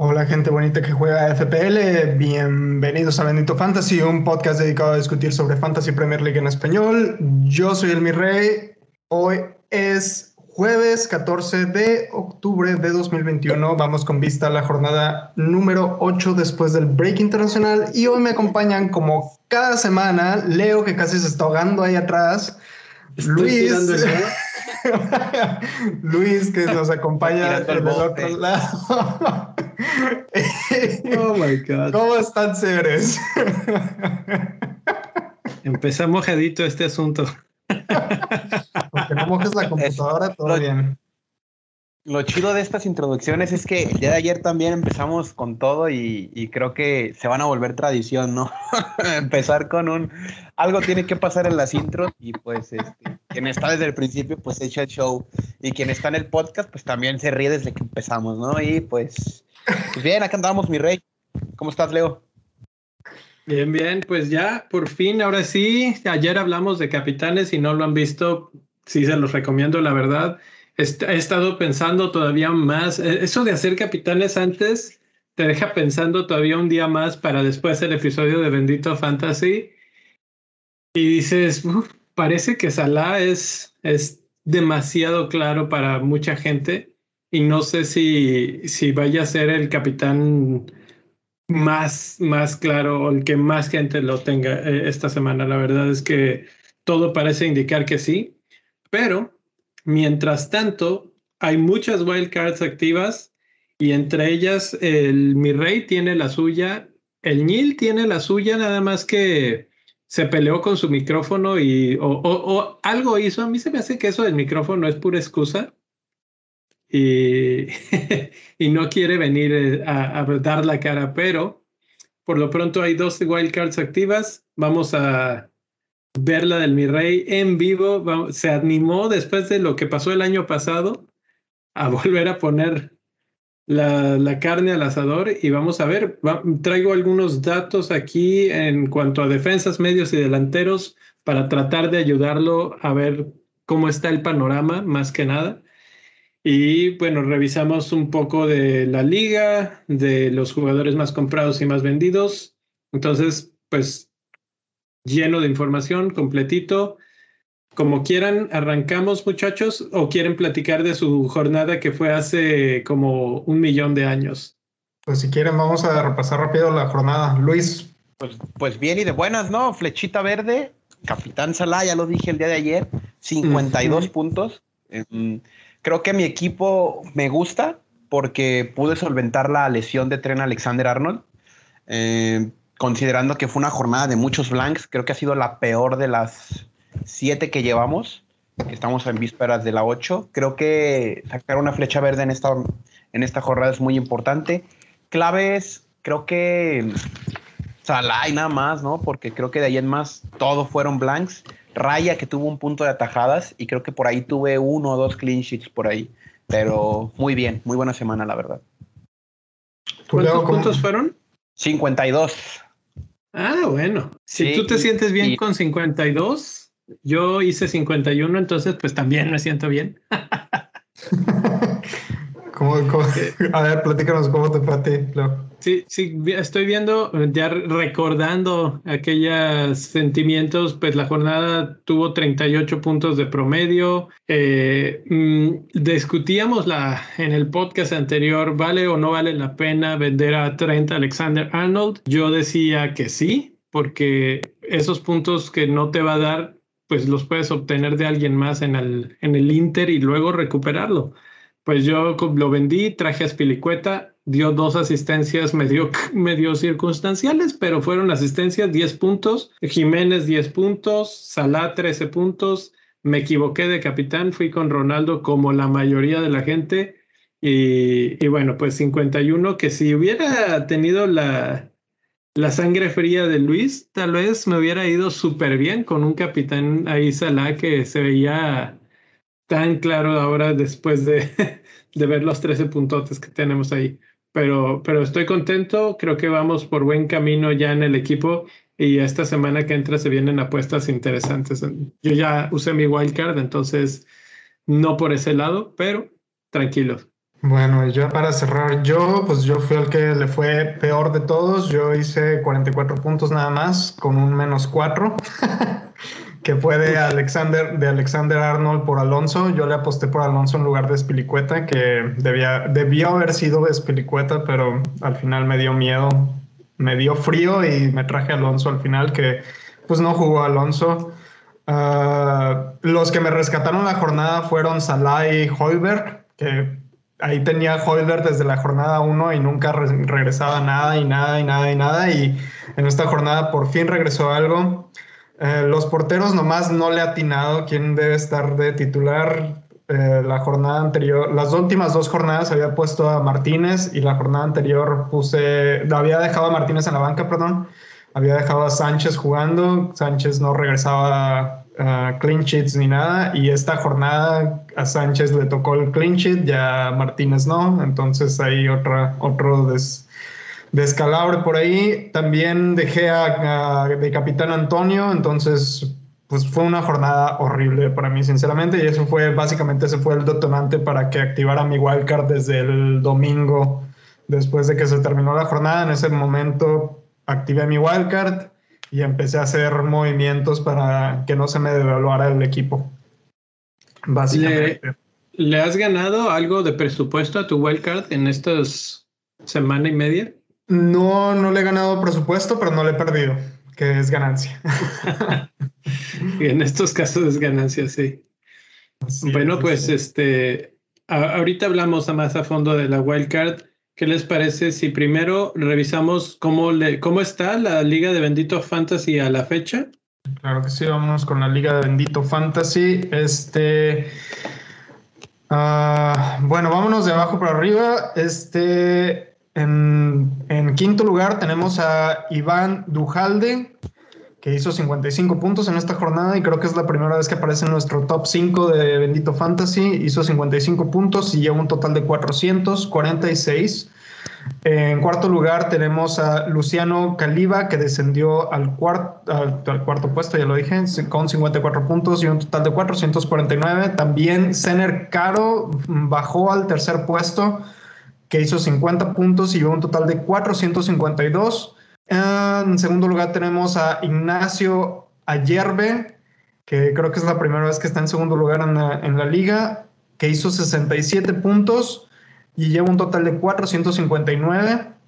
Hola gente bonita que juega FPL, bienvenidos a Bendito Fantasy, un podcast dedicado a discutir sobre Fantasy Premier League en español. Yo soy el Mi Rey, hoy es jueves 14 de octubre de 2021, vamos con vista a la jornada número 8 después del break internacional y hoy me acompañan como cada semana Leo que casi se está ahogando ahí atrás, Luis. Luis, que nos acompaña del otro lado. oh my God. ¿Cómo están, señores? Empecé mojadito este asunto. Porque no mojes la computadora, todo bien. Lo chido de estas introducciones es que el día de ayer también empezamos con todo y, creo que se van a volver tradición, ¿no? Empezar con un... Algo tiene que pasar en las intros y pues este, quien está desde el principio pues echa el show y quien está en el podcast pues también se ríe desde que empezamos, ¿no? Y pues, pues bien, acá andamos mi rey. ¿Cómo estás, Leo? Bien, bien, pues ya, por fin, ahora sí, ayer hablamos de capitanes y no lo han visto, sí se los recomiendo, la verdad he estado pensando todavía más. E, eso de hacer capitanes antes te deja pensando todavía un día más para después el episodio de Bendito Fantasy. Y dices, parece que Salah es, es demasiado claro para mucha gente. Y no sé si, si vaya a ser el capitán más, más claro o el que más gente lo tenga eh, esta semana. La verdad es que todo parece indicar que sí. Pero Mientras tanto, hay muchas wildcards activas y entre ellas el Mi Rey tiene la suya, el Nil tiene la suya, nada más que se peleó con su micrófono y o, algo hizo. A mí se me hace que eso del micrófono es pura excusa y, y no quiere venir eh, a, a, dar la cara, pero por lo pronto hay dos wildcards activas. Vamos a verla del Mi Rey en vivo. Se animó después de lo que pasó el año pasado a volver a poner la, carne al asador y vamos a ver, traigo algunos datos aquí en cuanto a defensas, medios y delanteros para tratar de ayudarlo a ver cómo está el panorama, más que nada. Y bueno, revisamos un poco de la liga, de los jugadores más comprados y más vendidos. Entonces, pues lleno de información, completito. Como quieran, arrancamos muchachos o quieren platicar de su jornada que fue hace como un millón de años. Pues si quieren, vamos a repasar rápido la jornada. Luis. Pues, pues bien y de buenas, ¿no? Flechita verde, Capitán Salah, ya lo dije el día de ayer, 52 puntos. Em, creo que mi equipo me gusta porque pude solventar la lesión de Tren Alexander Arnold. Eh, considerando que fue una jornada de muchos blanks, creo que ha sido la peor de las siete que llevamos. Estamos en vísperas de la 8. Creo que sacar una flecha verde en esta, en esta jornada es muy importante. Claves, creo que Salah y nada más, ¿no? Porque creo que de ahí en más todos fueron blanks. Raya que tuvo un punto de atajadas y creo que por ahí tuve uno o dos clean sheets por ahí. Pero muy bien, muy buena semana, la verdad. ¿Cuántos puntos fueron? 52. Ah, bueno. Si tú te sientes bien con 52, yo hice 51, entonces pues también me siento bien. a ver, platícanos cómo te fue a ti, Sí, sí, estoy viendo, ya recordando aquellos sentimientos, pues la jornada tuvo 38 puntos de promedio. Eh, mm, discutíamos la, en el podcast anterior, ¿vale o no vale la pena vender a Trent Alexander Arnold? Yo decía que sí, porque esos puntos que no te va a dar, pues los puedes obtener de alguien más en el, en el Inter y luego recuperarlo. Pues yo lo vendí, traje a Spilicueta, dio dos asistencias medio, medio circunstanciales, pero fueron asistencias 10 puntos, Jiménez 10 puntos, Salah 13 puntos, me equivoqué de capitán, fui con Ronaldo como la mayoría de la gente y, y bueno, pues 51, que si hubiera tenido la, la sangre fría de Luis, tal vez me hubiera ido súper bien con un capitán ahí Salah que se veía tan claro ahora después de, de ver los 13 puntotes que tenemos ahí. Pero, pero estoy contento, creo que vamos por buen camino ya en el equipo y esta semana que entra se vienen apuestas interesantes. Yo ya usé mi wildcard, entonces no por ese lado, pero tranquilos. Bueno, ya para cerrar, yo, pues yo fui el que le fue peor de todos. Yo hice 44 puntos nada más, con un menos 4, que fue de Alexander, de Alexander Arnold por Alonso. Yo le aposté por Alonso en lugar de Espilicueta, que debía, debió haber sido de Espilicueta, pero al final me dio miedo, me dio frío y me traje a Alonso al final, que pues no jugó Alonso. Ah, los que me rescataron la jornada fueron Salah y Holberg, que ahí tenía Holder desde la jornada 1 y nunca regresaba nada y nada y nada y nada. Y en esta jornada por fin regresó algo. Eh, los porteros nomás no le ha atinado quién debe estar de titular. Eh, la jornada anterior, las últimas dos jornadas había puesto a Martínez y la jornada anterior puse, había dejado a Martínez en la banca, perdón. Había dejado a Sánchez jugando. Sánchez no regresaba sheets ni nada. Y esta jornada a Sánchez le tocó el clean sheet, ya a Martínez no. Entonces hay otra, otro des, descalabre por ahí. También dejé a, de capitán Antonio, entonces pues fue una jornada horrible para mí, sinceramente. Y eso fue, básicamente, ese fue el detonante para que activara mi wildcard desde el domingo, después de que se terminó la jornada. En ese momento activé mi wildcard y empecé a hacer movimientos para que no se me devaluara el equipo. Básicamente. ¿Le, has ganado algo de presupuesto a tu wildcard en estas semana y media? No, no le he ganado presupuesto, pero no le he perdido, que es ganancia. y en estos casos es ganancia, sí. bueno, pues este, ahorita hablamos más a fondo de la wildcard. ¿Qué les parece si primero revisamos cómo, le, cómo está la Liga de Bendito Fantasy a la fecha? Claro que sí, vámonos con la Liga de Bendito Fantasy. Este. Ah, bueno, vámonos de abajo para arriba. Este. En, en, quinto lugar tenemos a Iván Dujalde, que hizo 55 puntos en esta jornada y creo que es la primera vez que aparece en nuestro top 5 de Bendito Fantasy. Hizo 55 puntos y lleva un total de 446. En cuarto lugar tenemos a Luciano Caliba, que descendió al, al, cuarto puesto, ya lo dije, con 54 puntos y un total de 449. También Zener Caro bajó al tercer puesto, que hizo 50 puntos y un total de 452. En segundo lugar tenemos a Ignacio Ayerbe, que creo que es la primera vez que está en segundo lugar en la, en la liga, que hizo 67 puntos y lleva un total de 459.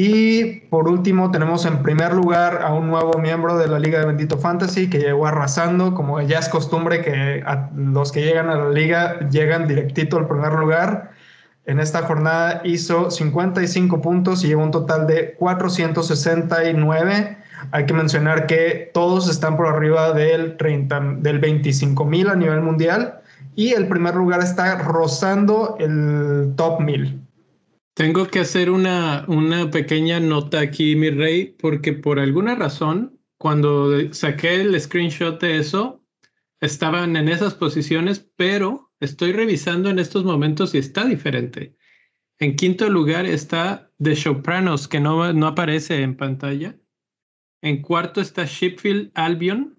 Y por último tenemos en primer lugar a un nuevo miembro de la Liga de Bendito Fantasy que llegó arrasando, como ya es costumbre que los que llegan a la liga llegan directito al primer lugar. En esta jornada hizo 55 puntos y lleva un total de 469. Hay que mencionar que todos están por arriba del, 30, del 25 mil a nivel mundial y el primer lugar está rozando el top 1000. Tengo que hacer una, una pequeña nota aquí, mi rey, porque por alguna razón, cuando saqué el screenshot de eso, estaban en esas posiciones, pero Estoy revisando en estos momentos y está diferente. En quinto lugar está The Sopranos, que no, no aparece en pantalla. En cuarto está Shipfield Albion.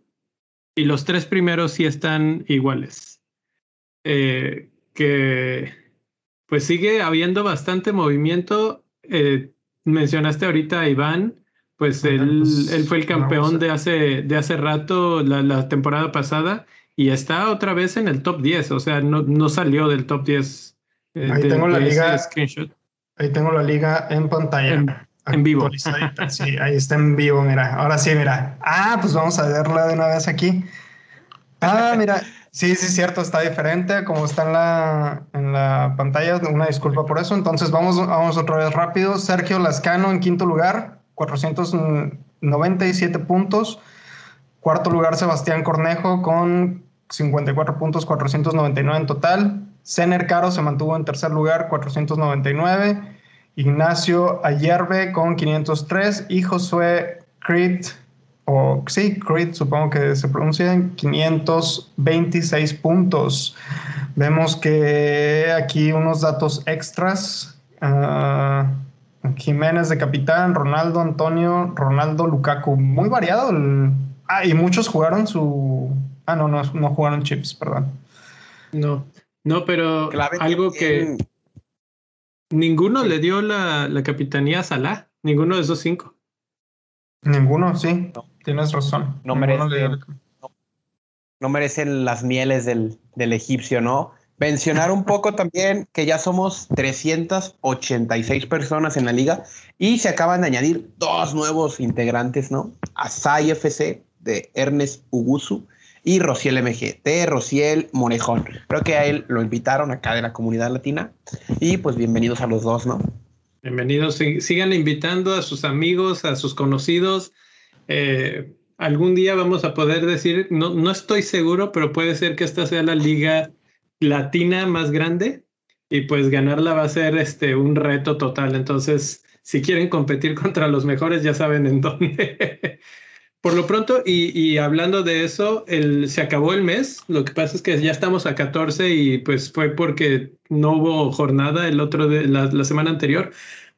Y los tres primeros sí están iguales. Eh, que pues sigue habiendo bastante movimiento. Eh, mencionaste ahorita a Iván, pues él, pues, él, fue el campeón de hace, de hace rato, la, la temporada pasada, y está otra vez en el top 10, o sea, no, no salió del top 10. Eh, ahí tengo la liga. Ahí tengo la liga en pantalla. En, vivo. Sí, ahí está en vivo, mira. Ahora sí, mira. Ah, pues vamos a verla de una vez aquí. Ah, mira. Sí, sí, cierto, está diferente como está en la, en la pantalla. Una disculpa por eso. Entonces vamos, vamos otra vez rápido. Sergio Lascano en quinto lugar, 497 puntos. Cuarto lugar, Sebastián Cornejo con 54 puntos, 499 en total. Zener Caro se mantuvo en tercer lugar, 499. Ignacio Ayerbe con 503 y Josué Creed, o sí, Creed supongo que se pronuncia, 526 puntos. Vemos que aquí unos datos extras. Uh, Jiménez de capitán, Ronaldo, Antonio, Ronaldo, Lukaku. Muy variado. Ah, y muchos jugaron su. Ah, no, no, no jugaron chips, perdón. No, no, pero algo que. Ninguno le dio la, la, capitanía a Salah, ninguno de esos cinco. Ninguno, sí, tienes razón. No merecen, no, merecen las mieles del, del egipcio, ¿no? Mencionar un poco también que ya somos 386 personas en la liga y se acaban de añadir dos nuevos integrantes, ¿no? Asai FC de Ernest Ugusu y Rociel MGT, Rociel Morejón. Creo que a él lo invitaron acá de la comunidad latina y pues bienvenidos a los dos, ¿no? Bienvenidos, sigan invitando a sus amigos, a sus conocidos. Eh, algún día vamos a poder decir, no, no estoy seguro, pero puede ser que esta sea la liga latina más grande y pues ganarla va a ser este, un reto total. Entonces, si quieren competir contra los mejores, ya saben en dónde. Por lo pronto, y, hablando de eso, el, se acabó el mes. Lo que pasa es que ya estamos a 14 y pues fue porque no hubo jornada el otro de la, la semana anterior.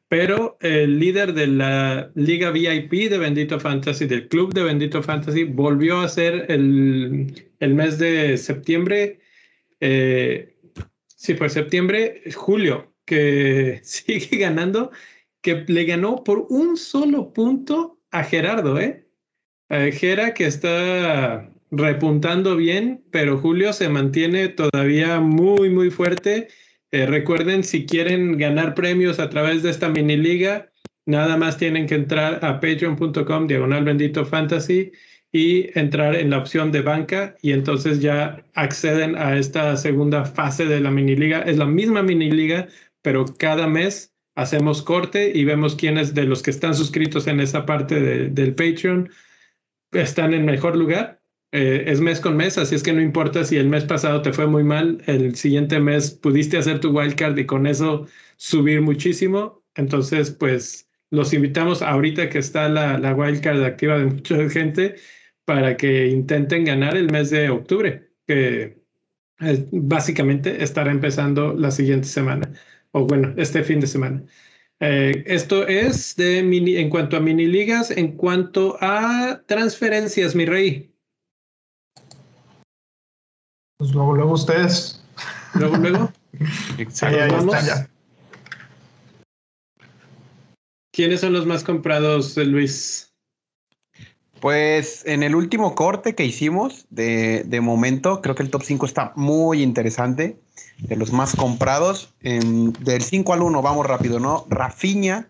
Pero el líder de la Liga VIP de Bendito Fantasy, del club de Bendito Fantasy, volvió a ser el, el mes de septiembre eh, sí, fue septiembre, julio, que sigue ganando, que le ganó por un solo punto a Gerardo, ¿eh? A Gera que está repuntando bien, pero Julio se mantiene todavía muy, muy fuerte. Eh, recuerden, si quieren ganar premios a través de esta mini liga, nada más tienen que entrar a patreon.com diagonal bendito fantasy y entrar en la opción de banca y entonces ya acceden a esta segunda fase de la mini liga. Es la misma mini liga, pero cada mes hacemos corte y vemos quiénes de los que están suscritos en esa parte del Patreon están en mejor lugar. Eh, es mes con mes, así es que no importa si el mes pasado te fue muy mal, el siguiente mes pudiste hacer tu wildcard y con eso subir muchísimo. Entonces, pues los invitamos ahorita que está la, la wildcard activa de mucha gente para que intenten ganar el mes de octubre, que básicamente estará empezando la siguiente semana, o bueno, este fin de semana. Eh, esto es de mini, en cuanto a mini ligas, en cuanto a transferencias, mi rey. Pues luego, luego ustedes. Luego, luego. Exacto. ¿Quiénes son los más comprados, Luis? Pues en el último corte que hicimos, de, momento, creo que el top 5 está muy interesante. De los más comprados, del 5 al 1, vamos rápido, ¿no? Rafiña,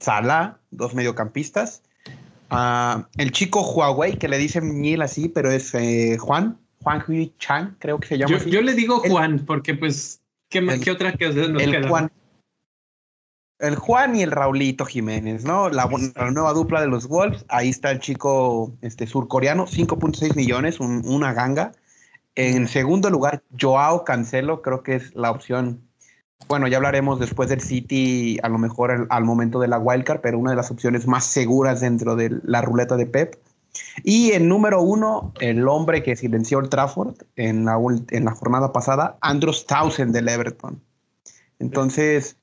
Salah, dos mediocampistas. Ah, el chico Huawei, que le dicen Niel así, pero es eh, Juan, Juan Hui Chan, creo que se llama. Yo, le digo Juan, porque pues, ¿qué, ¿qué otra que nos el Juan, el Juan y el Raulito Jiménez, ¿no? La, nueva dupla de los Wolves. Ahí está el chico este, surcoreano, 5.6 millones, una ganga. En segundo lugar, Joao Cancelo, creo que es la opción. Bueno, ya hablaremos después del City, a lo mejor al, momento de la wildcard, pero una de las opciones más seguras dentro de la ruleta de Pep. Y en número uno, el hombre que silenció el Trafford en la, en la jornada pasada, Andros Townsend del Everton. Entonces,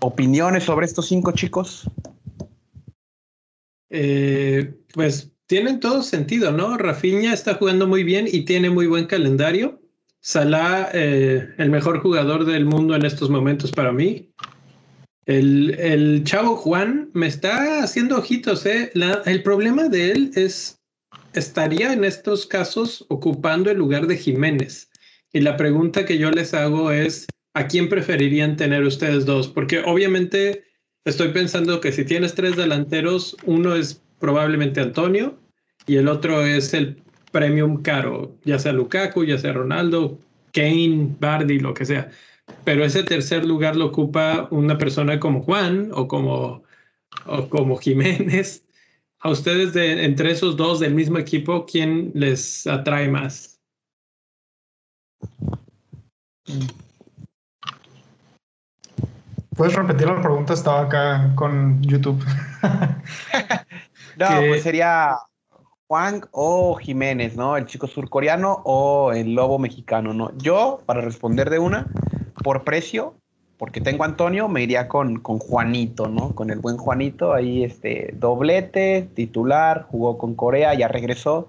opiniones sobre estos cinco chicos? Eh, pues tienen todo sentido, ¿no? Rafinha está jugando muy bien y tiene muy buen calendario. Salah, eh, el mejor jugador del mundo en estos momentos para mí. El, chavo Juan me está haciendo ojitos, ¿eh? el problema de él es, estaría en estos casos ocupando el lugar de Jiménez. Y la pregunta que yo les hago es, ¿a quién preferirían tener ustedes dos? Porque obviamente estoy pensando que si tienes tres delanteros, uno es probablemente Antonio y el otro es el premium caro, ya sea Lukaku, ya sea Ronaldo, Kane, Bardi, lo que sea. Pero ese tercer lugar lo ocupa una persona como Juan o como, o como Jiménez. A ustedes, de, entre esos dos del mismo equipo, ¿quién les atrae más? ¿Puedes repetir la pregunta? Estaba acá con YouTube. no, pues sería Juan o Jiménez, ¿no? El chico surcoreano o el lobo mexicano, ¿no? Yo, para responder de una, por precio, porque tengo a Antonio, me iría con, con Juanito, ¿no? Con el buen Juanito, ahí este doblete, titular, jugó con Corea, ya regresó.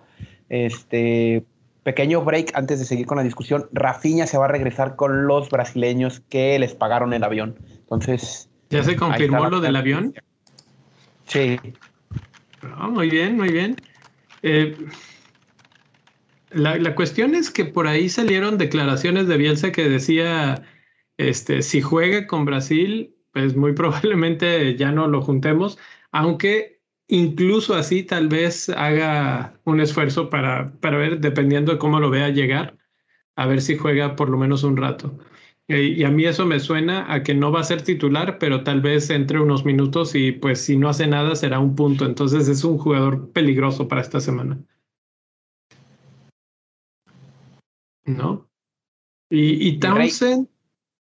Este pequeño break antes de seguir con la discusión. Rafinha se va a regresar con los brasileños que les pagaron el avión. Entonces. ¿Ya se confirmó lo del avión? Sí. Ah, muy bien, muy bien. Eh, la, cuestión es que por ahí salieron declaraciones de Bielsa que decía, este, si juega con Brasil, pues muy probablemente ya no lo juntemos, aunque incluso así tal vez haga un esfuerzo para, para ver, dependiendo de cómo lo vea llegar, a ver si juega por lo menos un rato. Y a mí eso me suena a que no va a ser titular, pero tal vez entre unos minutos y pues si no hace nada será un punto. Entonces es un jugador peligroso para esta semana. ¿No? Y, Townsend,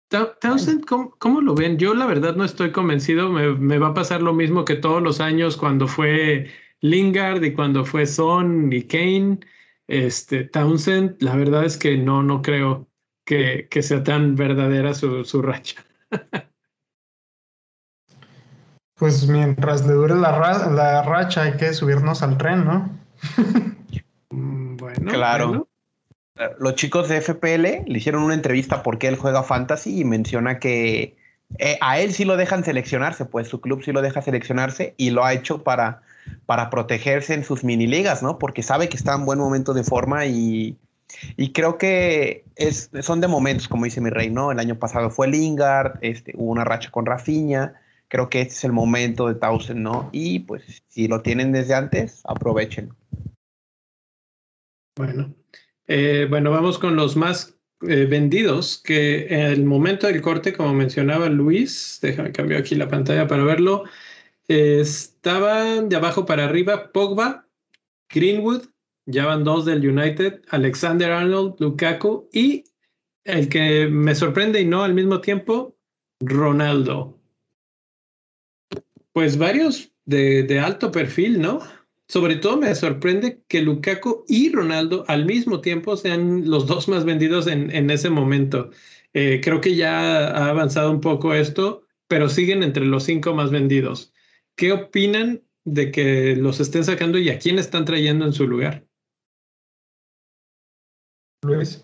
Townsend ¿cómo, lo ven? Yo la verdad no estoy convencido. Me, va a pasar lo mismo que todos los años cuando fue Lingard y cuando fue Son y Kane. Este, Townsend, la verdad es que no, no creo que, sea tan verdadera su, su racha. pues mientras le dure la, la, racha hay que subirnos al tren, ¿no? Bueno. Claro. Los chicos de FPL le hicieron una entrevista porque él juega fantasy y menciona que eh, a él sí lo dejan seleccionarse, pues su club sí lo deja seleccionarse y lo ha hecho para, para protegerse en sus mini ligas, ¿no? Porque sabe que está en buen momento de forma y, y creo que es, son de momentos, como dice mi rey, ¿no? El año pasado fue Lingard, este, hubo una racha con Rafinha, creo que este es el momento de Townsend, ¿no? Y pues si lo tienen desde antes, aprovechen. Bueno, eh, bueno, vamos con los más eh, vendidos, que en el momento del corte, como mencionaba Luis, déjame cambiar aquí la pantalla para verlo, estaban de abajo para arriba Pogba, Greenwood, ya van dos del United, Alexander Arnold, Lukaku y el que me sorprende y no al mismo tiempo, Ronaldo. Pues varios de, alto perfil, ¿no? Sobre todo me sorprende que Lukaku y Ronaldo al mismo tiempo sean los dos más vendidos en, en ese momento. Eh, creo que ya ha avanzado un poco esto, pero siguen entre los cinco más vendidos. ¿Qué opinan de que los estén sacando y a quién están trayendo en su lugar? Luis.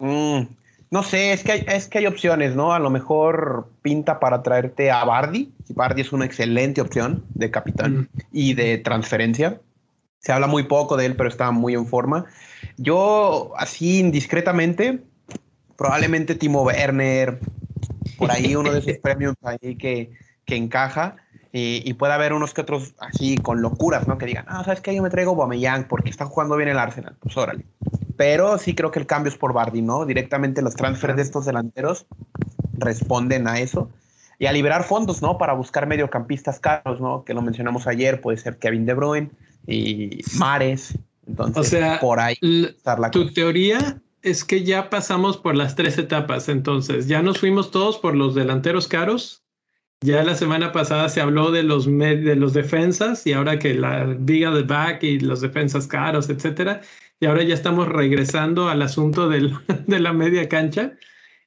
Mm, no sé, es que, hay, es que hay opciones, ¿no? A lo mejor pinta para traerte a Bardi. Bardi es una excelente opción de capitán y de transferencia. Se habla muy poco de él, pero está muy en forma. Yo, así indiscretamente, probablemente Timo Werner, por ahí uno de esos premios ahí que, que encaja. Y, puede haber unos que otros así con locuras, ¿no? Que digan, ah, ¿sabes qué? Yo me traigo Bameyang porque está jugando bien el Arsenal. Pues órale. Pero sí creo que el cambio es por Bardi, ¿no? Directamente los transfers de estos delanteros responden a eso. Y a liberar fondos, ¿no? Para buscar mediocampistas caros, ¿no? Que lo mencionamos ayer, puede ser Kevin De Bruyne y Mares. Entonces, o sea, por ahí. tu teoría es que ya pasamos por las tres etapas, entonces ya nos fuimos todos por los delanteros caros ya la semana pasada se habló de los, de los defensas y ahora que la viga de back y los defensas caros, etcétera. Y ahora ya estamos regresando al asunto del, de la media cancha.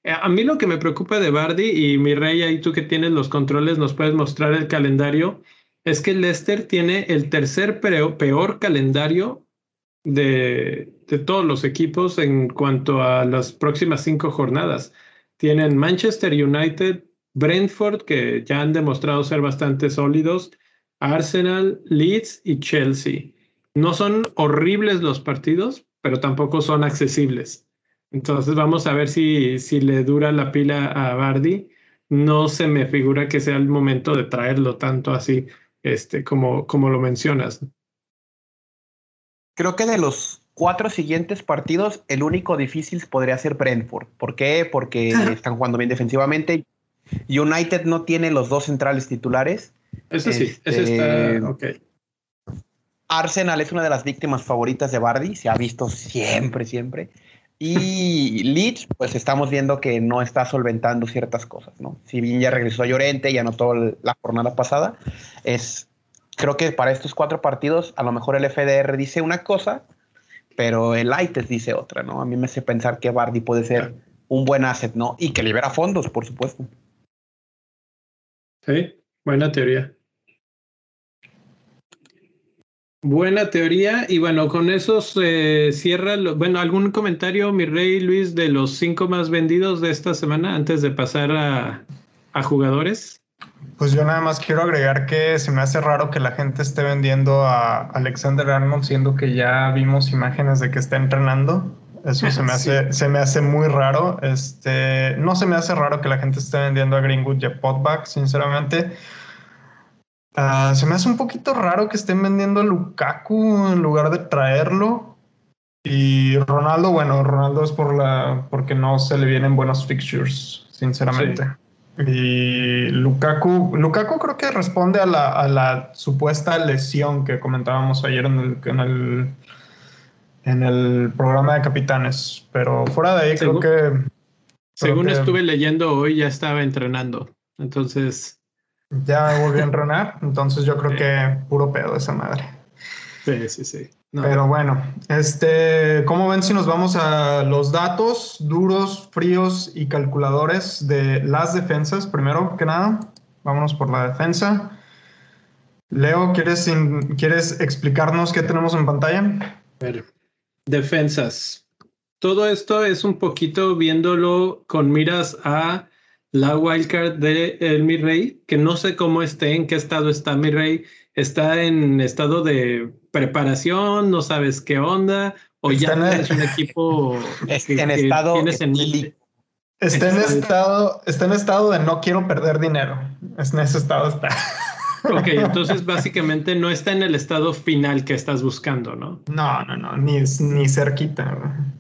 Eh, a mí lo que me preocupa de Bardi y mi rey, ahí tú que tienes los controles, nos puedes mostrar el calendario, es que Leicester tiene el tercer peor, peor calendario de, de todos los equipos en cuanto a las próximas cinco jornadas. Tienen Manchester United, Brentford, que ya han demostrado ser bastante sólidos, Arsenal, Leeds y Chelsea. No son horribles los partidos, pero tampoco son accesibles. Entonces vamos a ver si, si le dura la pila a Bardi. No se me figura que sea el momento de traerlo tanto así, este, como, como lo mencionas. Creo que de los cuatro siguientes partidos, el único difícil podría ser Brentford. ¿Por qué? Porque están jugando bien defensivamente United no tiene los dos centrales titulares. Eso sí, eso está este, ok. Arsenal es una de las víctimas favoritas de Bardi, se ha visto siempre, siempre. Y Leeds, pues estamos viendo que no está solventando ciertas cosas, ¿no? Si bien ya regresó a Llorente y anotó la jornada pasada, es, creo que para estos cuatro partidos, a lo mejor el FDR dice una cosa, pero el ITES dice otra, ¿no? A mí me hace pensar que Bardi puede ser un buen asset, ¿no? Y que libera fondos, por supuesto. Sí, buena teoría. Buena teoría. Y bueno, con eso se cierra. bueno, ¿algún comentario, mi rey Luis, de los cinco más vendidos de esta semana antes de pasar a, a jugadores? Pues yo nada más quiero agregar que se me hace raro que la gente esté vendiendo a Alexander Arnold, siendo que ya vimos imágenes de que está entrenando. Eso se me hace, se me hace muy raro. Este, no se me hace raro que la gente esté vendiendo a Greenwood y a Potback, sinceramente. Ah, se me hace un poquito raro que estén vendiendo a Lukaku en lugar de traerlo. Y Ronaldo, bueno, Ronaldo es por la, porque no se le vienen buenos fixtures, sinceramente. Y Lukaku, Lukaku creo que responde a la, a la supuesta lesión que comentábamos ayer en el, en el, en el programa de capitanes. Pero fuera de ahí, creo que. Según estuve leyendo hoy, ya estaba entrenando. Entonces. Ya volvió a entrenar. Entonces yo creo que puro pedo esa madre. Sí, sí, sí. Pero bueno, este, ¿cómo ven si nos vamos a los datos duros, fríos y calculadores de las defensas? Primero que nada, vámonos por la defensa. Leo, ¿quieres, ¿quieres explicarnos qué tenemos en pantalla? A ver, defensas. Todo esto es un poquito viéndolo con miras a la wildcard de el Mi Rey, que no sé cómo esté, en qué estado está Mi Rey. Está en estado de preparación, no sabes qué onda, o ya es un equipo que, en estado tienes en Está en estado, está en estado de no quiero perder dinero. en ese estado está. Ok, entonces básicamente no está en el estado final que estás buscando, ¿no? No, no, no, ni, ni cerquita.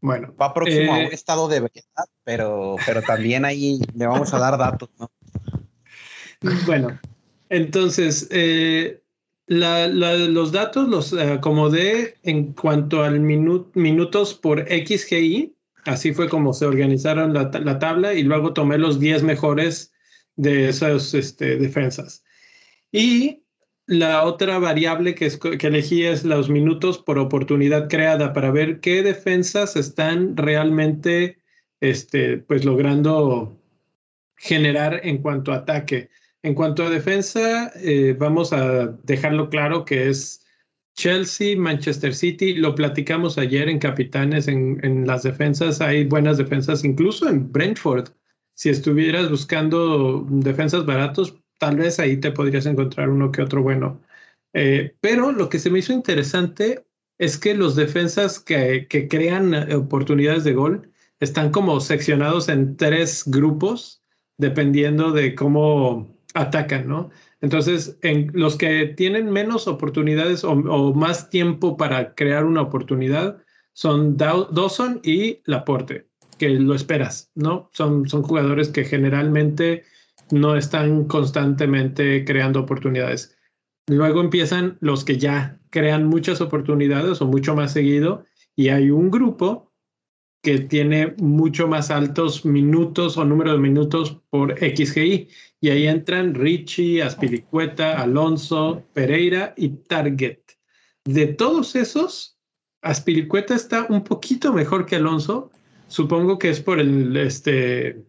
Bueno, va próximo a un eh, estado de verdad, pero, pero también ahí le vamos a dar datos, ¿no? Bueno, entonces, eh, los datos los acomodé en cuanto al minutos por XGI. Así fue como se organizaron la, tabla y luego tomé los 10 mejores de esas este, defensas. Y la otra variable que, que elegí es los minutos por oportunidad creada para ver qué defensas están realmente este, pues, logrando generar en cuanto a ataque. En cuanto a defensa, eh, vamos a dejarlo claro que es Chelsea, Manchester City. Lo platicamos ayer en Capitanes, en, las defensas. Hay buenas defensas, incluso en Brentford. Si estuvieras buscando defensas baratos, tal vez ahí te podrías encontrar uno que otro bueno. Eh, pero lo que se me hizo interesante es que los defensas que, crean oportunidades de gol están como seccionados en tres grupos, dependiendo de cómo atacan, ¿no? Entonces, en los que tienen menos oportunidades o, más tiempo para crear una oportunidad son Dawson y Laporte, que lo esperas, ¿no? Son, son jugadores que generalmente no están constantemente creando oportunidades. Luego empiezan los que ya crean muchas oportunidades o mucho más seguido y hay un grupo que tiene mucho más altos minutos o número de minutos por XGI. Y ahí entran Richie, Aspilicueta, Alonso, Pereira y Target. De todos esos, Aspilicueta está un poquito mejor que Alonso. Supongo que es por el este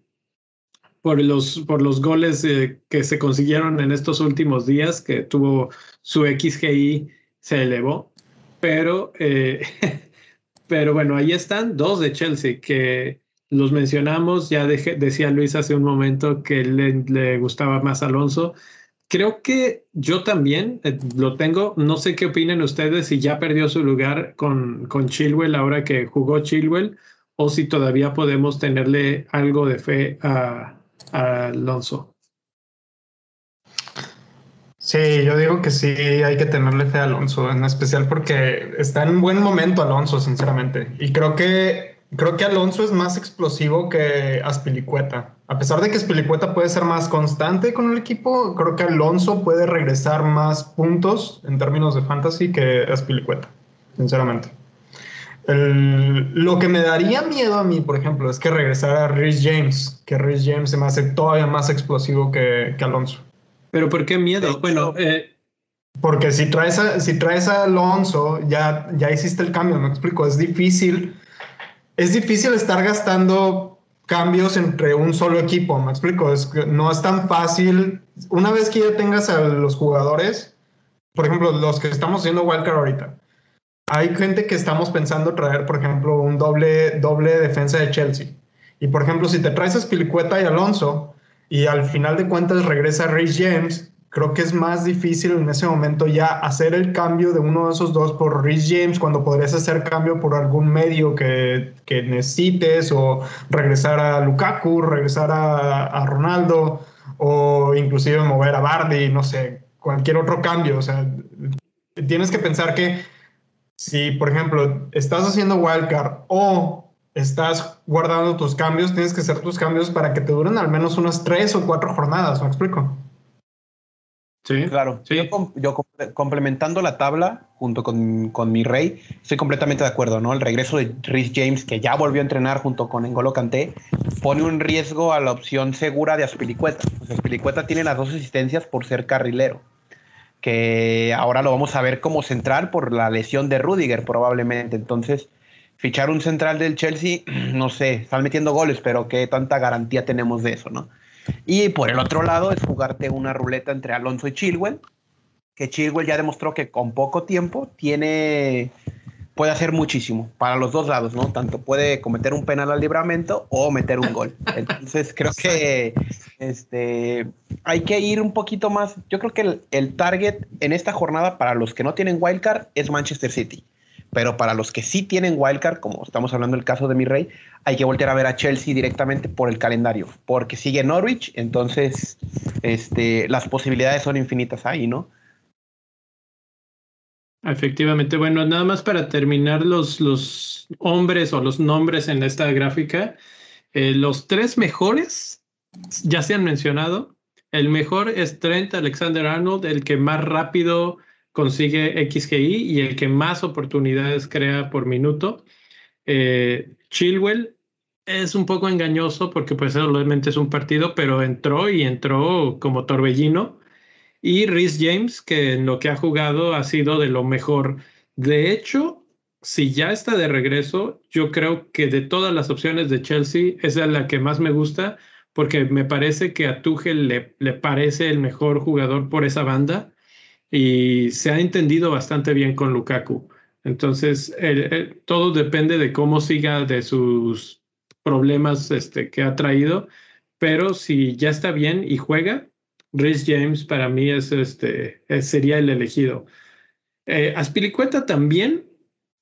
por los, por los goles eh, que se consiguieron en estos últimos días, que tuvo su XGI, se elevó. Pero eh, Pero bueno, ahí están dos de Chelsea que los mencionamos. Ya decía Luis hace un momento que le, gustaba más Alonso. Creo que yo también eh, lo tengo. No sé qué opinen ustedes si ya perdió su lugar con, con Chilwell ahora que jugó Chilwell o si todavía podemos tenerle algo de fe a Alonso. Sí, yo digo que sí, hay que tenerle fe a Alonso, en especial porque está en un buen momento Alonso, sinceramente. Y creo que, creo que Alonso es más explosivo que Aspilicueta. A pesar de que Aspilicueta puede ser más constante con el equipo, creo que Alonso puede regresar más puntos en términos de fantasy que Aspilicueta, sinceramente. Lo que me daría miedo a mí, por ejemplo, es que regresara Rhys James, que Rhys James se me hace todavía más explosivo que, que Alonso. Pero ¿por qué miedo? bueno, eh, porque si traes, a, si traes a Alonso, ya, ya hiciste el cambio, me explico, es difícil es difícil estar gastando cambios entre un solo equipo, me explico, es que no es tan fácil. Una vez que ya tengas a los jugadores, por ejemplo, los que estamos haciendo Wildcard ahorita, hay gente que estamos pensando traer, por ejemplo, un doble, doble defensa de Chelsea. Y por ejemplo, si te traes a Spilicueta y Alonso, y al final de cuentas regresa Rhys James, creo que es más difícil en ese momento ya hacer el cambio de uno de esos dos por Rhys James cuando podrías hacer cambio por algún medio que, que necesites o regresar a Lukaku, regresar a, a, Ronaldo o inclusive mover a Bardi, no sé, cualquier otro cambio. O sea, tienes que pensar que si, por ejemplo, estás haciendo wildcard o estás guardando tus cambios, tienes que hacer tus cambios para que te duren al menos unas tres o cuatro jornadas, ¿me explico? Sí, claro. Yo, complementando la tabla junto con, con, mi rey, estoy completamente de acuerdo, ¿no? El regreso de Rhys James, que ya volvió a entrenar junto con Engolo Kanté, pone un riesgo a la opción segura de Aspilicueta. Pues Aspilicueta tiene las dos asistencias por ser carrilero, que ahora lo vamos a ver como central por la lesión de Rudiger probablemente. Entonces, fichar un central del Chelsea, no sé, están metiendo goles, pero qué tanta garantía tenemos de eso, ¿no? Y por el otro lado es jugarte una ruleta entre Alonso y Chilwell, que Chilwell ya demostró que con poco tiempo tiene puede hacer muchísimo para los dos lados, ¿no? Tanto puede cometer un penal al libramento o meter un gol. Entonces creo que este, hay que ir un poquito más. Yo creo que el, el target en esta jornada para los que no tienen wildcard es Manchester City. Pero para los que sí tienen wildcard, como estamos hablando del caso de mi rey, hay que volver a ver a Chelsea directamente por el calendario, porque sigue Norwich, entonces este, las posibilidades son infinitas ahí, ¿no? Efectivamente, bueno, nada más para terminar los, los hombres o los nombres en esta gráfica, eh, los tres mejores ya se han mencionado. El mejor es Trent Alexander Arnold, el que más rápido consigue XGI y el que más oportunidades crea por minuto. Eh, Chilwell es un poco engañoso porque pues solamente es un partido, pero entró y entró como torbellino. Y Rhys James, que en lo que ha jugado ha sido de lo mejor. De hecho, si ya está de regreso, yo creo que de todas las opciones de Chelsea, esa es la que más me gusta, porque me parece que a Tuchel le, le parece el mejor jugador por esa banda y se ha entendido bastante bien con Lukaku. Entonces, todo depende de cómo siga de sus problemas este, que ha traído, pero si ya está bien y juega, Rhys James para mí es este, sería el elegido. Eh, Aspilicueta también,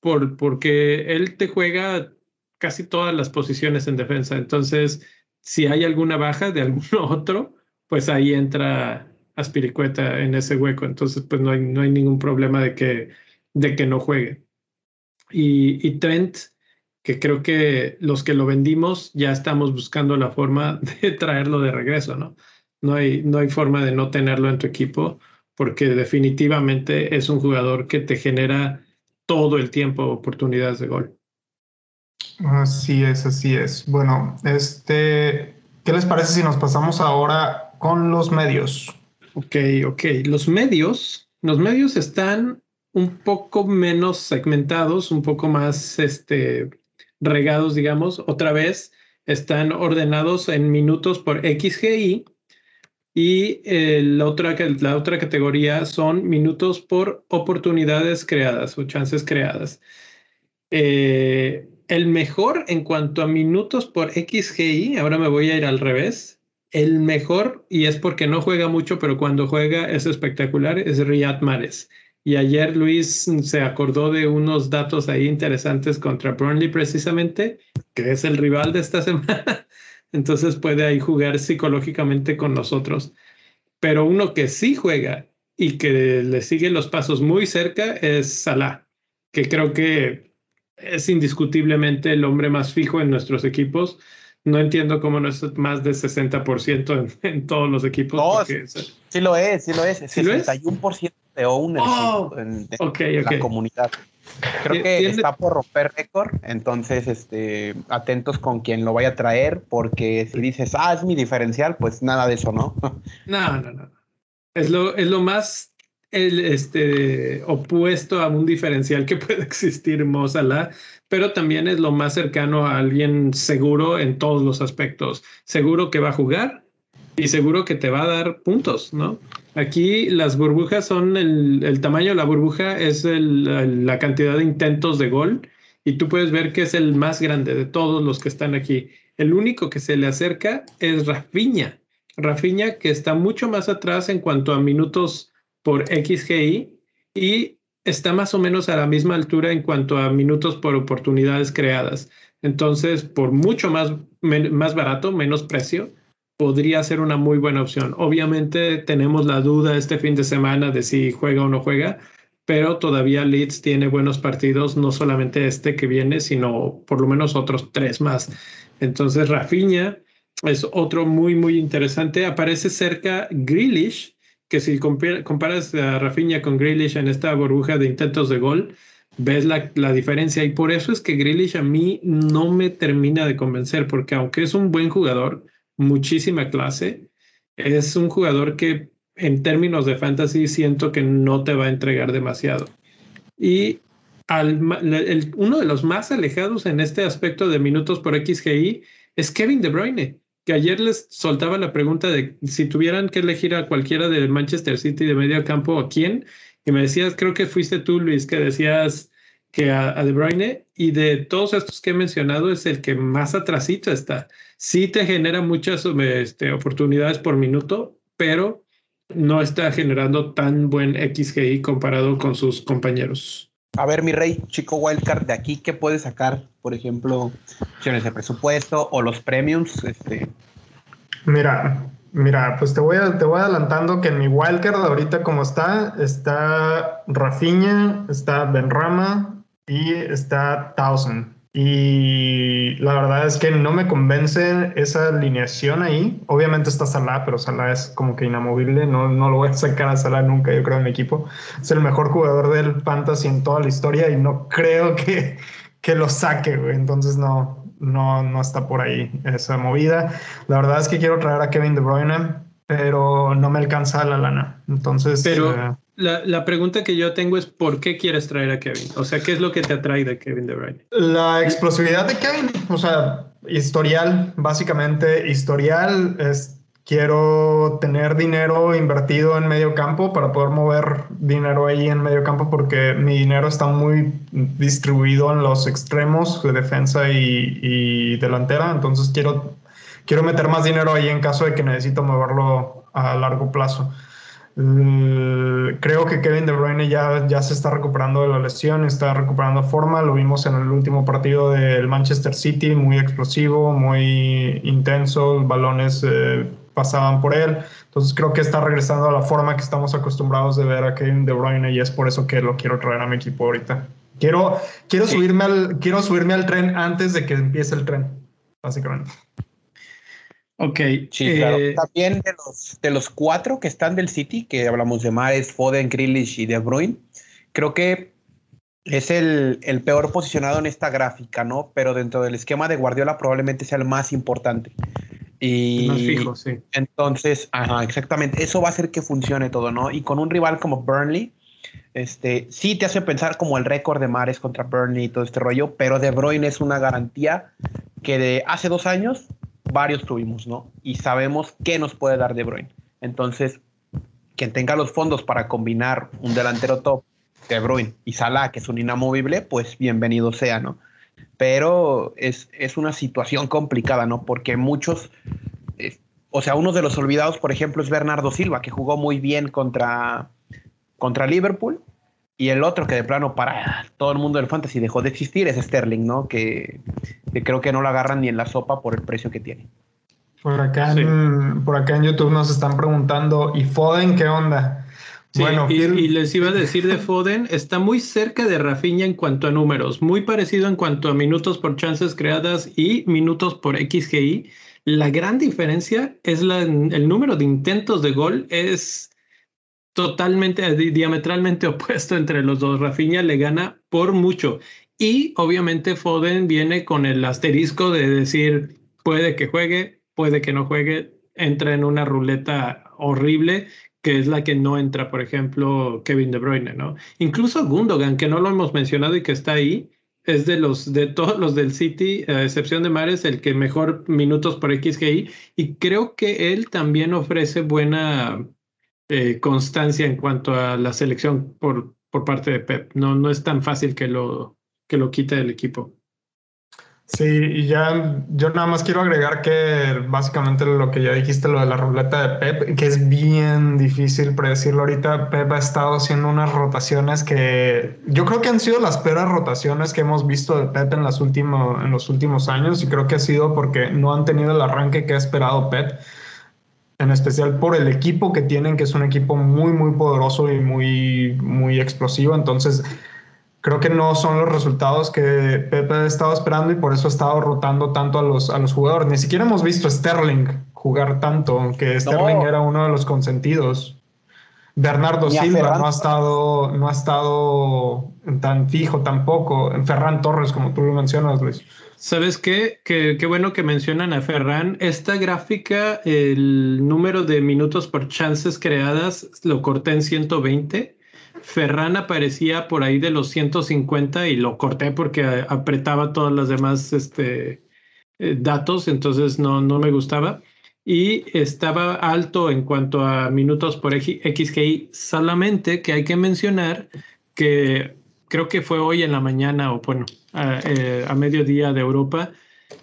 por, porque él te juega casi todas las posiciones en defensa. Entonces, si hay alguna baja de alguno otro, pues ahí entra Aspiricueta en ese hueco, entonces pues no hay, no hay ningún problema de que, de que no juegue. Y, y Trent, que creo que los que lo vendimos ya estamos buscando la forma de traerlo de regreso, ¿no? No hay, no hay forma de no tenerlo en tu equipo porque definitivamente es un jugador que te genera todo el tiempo oportunidades de gol. Así es, así es. Bueno, este, ¿qué les parece si nos pasamos ahora con los medios? Ok, ok. Los medios, los medios están un poco menos segmentados, un poco más este, regados, digamos. Otra vez están ordenados en minutos por XGI y eh, la, otra, la otra categoría son minutos por oportunidades creadas o chances creadas. Eh, el mejor en cuanto a minutos por XGI, ahora me voy a ir al revés, el mejor, y es porque no juega mucho, pero cuando juega es espectacular, es Riyad Mahrez. Y ayer Luis se acordó de unos datos ahí interesantes contra Burnley precisamente, que es el rival de esta semana. Entonces puede ahí jugar psicológicamente con nosotros. Pero uno que sí juega y que le sigue los pasos muy cerca es Salah, que creo que es indiscutiblemente el hombre más fijo en nuestros equipos no entiendo cómo no es más de 60% en, todos los equipos. No, sí, lo es, sí lo es. 61% de owner en, la comunidad. Creo que está por romper récord, entonces este, atentos con quien lo vaya a traer, porque si dices, ah, es mi diferencial, pues nada de eso, ¿no? No, no, no. Es lo, es lo más el este, opuesto a un diferencial que puede existir Mozala, pero también es lo más cercano a alguien seguro en todos los aspectos. Seguro que va a jugar y seguro que te va a dar puntos, ¿no? Aquí las burbujas son el, tamaño de la burbuja es la cantidad de intentos de gol y tú puedes ver que es el más grande de todos los que están aquí. El único que se le acerca es Rafinha. Rafinha que está mucho más atrás en cuanto a minutos por XGI y está más o menos a la misma altura en cuanto a minutos por oportunidades creadas. Entonces, por mucho más, más barato, menos precio, podría ser una muy buena opción. Obviamente tenemos la duda este fin de semana de si juega o no juega, pero todavía Leeds tiene buenos partidos, no solamente este que viene, sino por lo menos otros tres más. Entonces, Rafinha es otro muy, muy interesante. Aparece cerca Grealish, que si comparas a Rafinha con Grealish en esta burbuja de intentos de gol, ves la, la, diferencia. Y por eso es que Grealish a mí no me termina de convencer, porque aunque es un buen jugador, muchísima clase, es un jugador que en términos de fantasy siento que no te va a entregar demasiado. Y al, uno de los más alejados en este aspecto de minutos por XGI es Kevin De Bruyne, que ayer les soltaba la pregunta de si tuvieran que elegir a cualquiera del Manchester City de medio campo, ¿a quién? Y me decías, creo que fuiste tú, Luis, que decías que a, De Bruyne y de todos estos que he mencionado es el que más atrasito está. Sí te genera muchas este, oportunidades por minuto, pero no está generando tan buen XGI comparado con sus compañeros. A ver, mi rey, chico wildcard, de aquí, ¿qué puede sacar? Por ejemplo, opciones de presupuesto o los premiums. Este. Mira, mira, pues te voy, te voy adelantando que en mi wildcard ahorita como está, está Rafinha, está Benrama y está Thousand. Y la verdad es que no me convence esa alineación ahí. Obviamente está Salah, pero Salah es como que inamovible. No, no lo voy a sacar a Salah nunca, yo creo, en mi equipo. Es el mejor jugador del Fantasy en toda la historia y no creo que, que lo saque, güey. Entonces no, no, no está por ahí esa movida. La verdad es que quiero traer a Kevin De Bruyne, pero no me alcanza la lana. Entonces... Pero... Eh, la, pregunta que yo tengo es ¿por qué quieres traer a Kevin? O sea, ¿qué es lo que te atrae de Kevin De Bruyne? La explosividad de Kevin, o sea, historial, básicamente historial es quiero tener dinero invertido en medio campo para poder mover dinero ahí en medio campo porque mi dinero está muy distribuido en los extremos de defensa y, y delantera, entonces quiero, quiero meter más dinero ahí en caso de que necesito moverlo a largo plazo. Mm, creo que Kevin De Bruyne ya, ya se está recuperando de la lesión, está recuperando forma. Lo vimos en el último partido del Manchester City, muy explosivo, muy intenso. Los balones eh, pasaban por él. Entonces creo que está regresando a la forma que estamos acostumbrados de ver a Kevin De Bruyne y es por eso que lo quiero traer a mi equipo ahorita. Quiero, quiero, subirme, al, quiero subirme al tren antes de que empiece el tren, básicamente. Ok. Sí, claro. Eh, También de los, de los cuatro que están del City, que hablamos de Mares, Foden, Grealish y De Bruyne, creo que es el, el, peor posicionado en esta gráfica, ¿no? Pero dentro del esquema de Guardiola probablemente sea el más importante. Y más fijo, sí. Entonces, ajá, exactamente. Eso va a hacer que funcione todo, ¿no? Y con un rival como Burnley, este, sí te hace pensar como el récord de Mares contra Burnley y todo este rollo, pero De Bruyne es una garantía que de hace dos años varios tuvimos, ¿no? Y sabemos qué nos puede dar De Bruyne. Entonces, quien tenga los fondos para combinar un delantero top, De Bruyne y Salah, que es un inamovible, pues bienvenido sea, ¿no? Pero es, es una situación complicada, ¿no? Porque muchos, eh, o sea, uno de los olvidados, por ejemplo, es Bernardo Silva, que jugó muy bien contra, contra Liverpool, y el otro que de plano para todo el mundo del fantasy dejó de existir es Sterling, ¿no? Que, creo que no lo agarran ni en la sopa por el precio que tiene. Por acá, en, por acá en YouTube nos están preguntando, ¿y Foden qué onda? bueno, y, y, les iba a decir de Foden, está muy cerca de Rafinha en cuanto a números, muy parecido en cuanto a minutos por chances creadas y minutos por XGI. La gran diferencia es la, el número de intentos de gol es totalmente, diametralmente opuesto entre los dos. Rafinha le gana por mucho. Y obviamente Foden viene con el asterisco de decir, puede que juegue, puede que no juegue, entra en una ruleta horrible que es la que no entra, por ejemplo, Kevin De Bruyne, ¿no? Incluso Gundogan, que no lo hemos mencionado y que está ahí, es de los de todos los del City, a excepción de Mares, el que mejor minutos por XGI y creo que él también ofrece buena eh, constancia en cuanto a la selección por, por parte de Pep. No, no es tan fácil que lo, que lo quite del equipo. Sí, y ya yo nada más quiero agregar que básicamente lo que ya dijiste, lo de la ruleta de Pep, que es bien difícil predecirlo ahorita. Pep ha estado haciendo unas rotaciones que yo creo que han sido las peores rotaciones que hemos visto de Pep en, las en los últimos años y creo que ha sido porque no han tenido el arranque que ha esperado Pep, en especial por el equipo que tienen, que es un equipo muy, muy poderoso y muy, muy explosivo. Entonces creo que no son los resultados que Pepe ha estado esperando y por eso ha estado rotando tanto a los, a los jugadores. Ni siquiera hemos visto a Sterling jugar tanto, aunque Sterling era uno de los consentidos. Bernardo Silva no ha estado, no ha estado tan fijo tampoco. Ferran Torres, como tú lo mencionas, Luis. ¿Sabes qué? Qué, qué bueno que mencionan a Ferran. Esta gráfica, el número de minutos por chances creadas, lo corté en 120 Ferran aparecía por ahí de los 150 y lo corté porque apretaba todas las demás este, eh, datos, entonces no, no me gustaba. Y estaba alto en cuanto a minutos por XGI, solamente que hay que mencionar que creo que fue hoy en la mañana o bueno, a, eh, mediodía de Europa,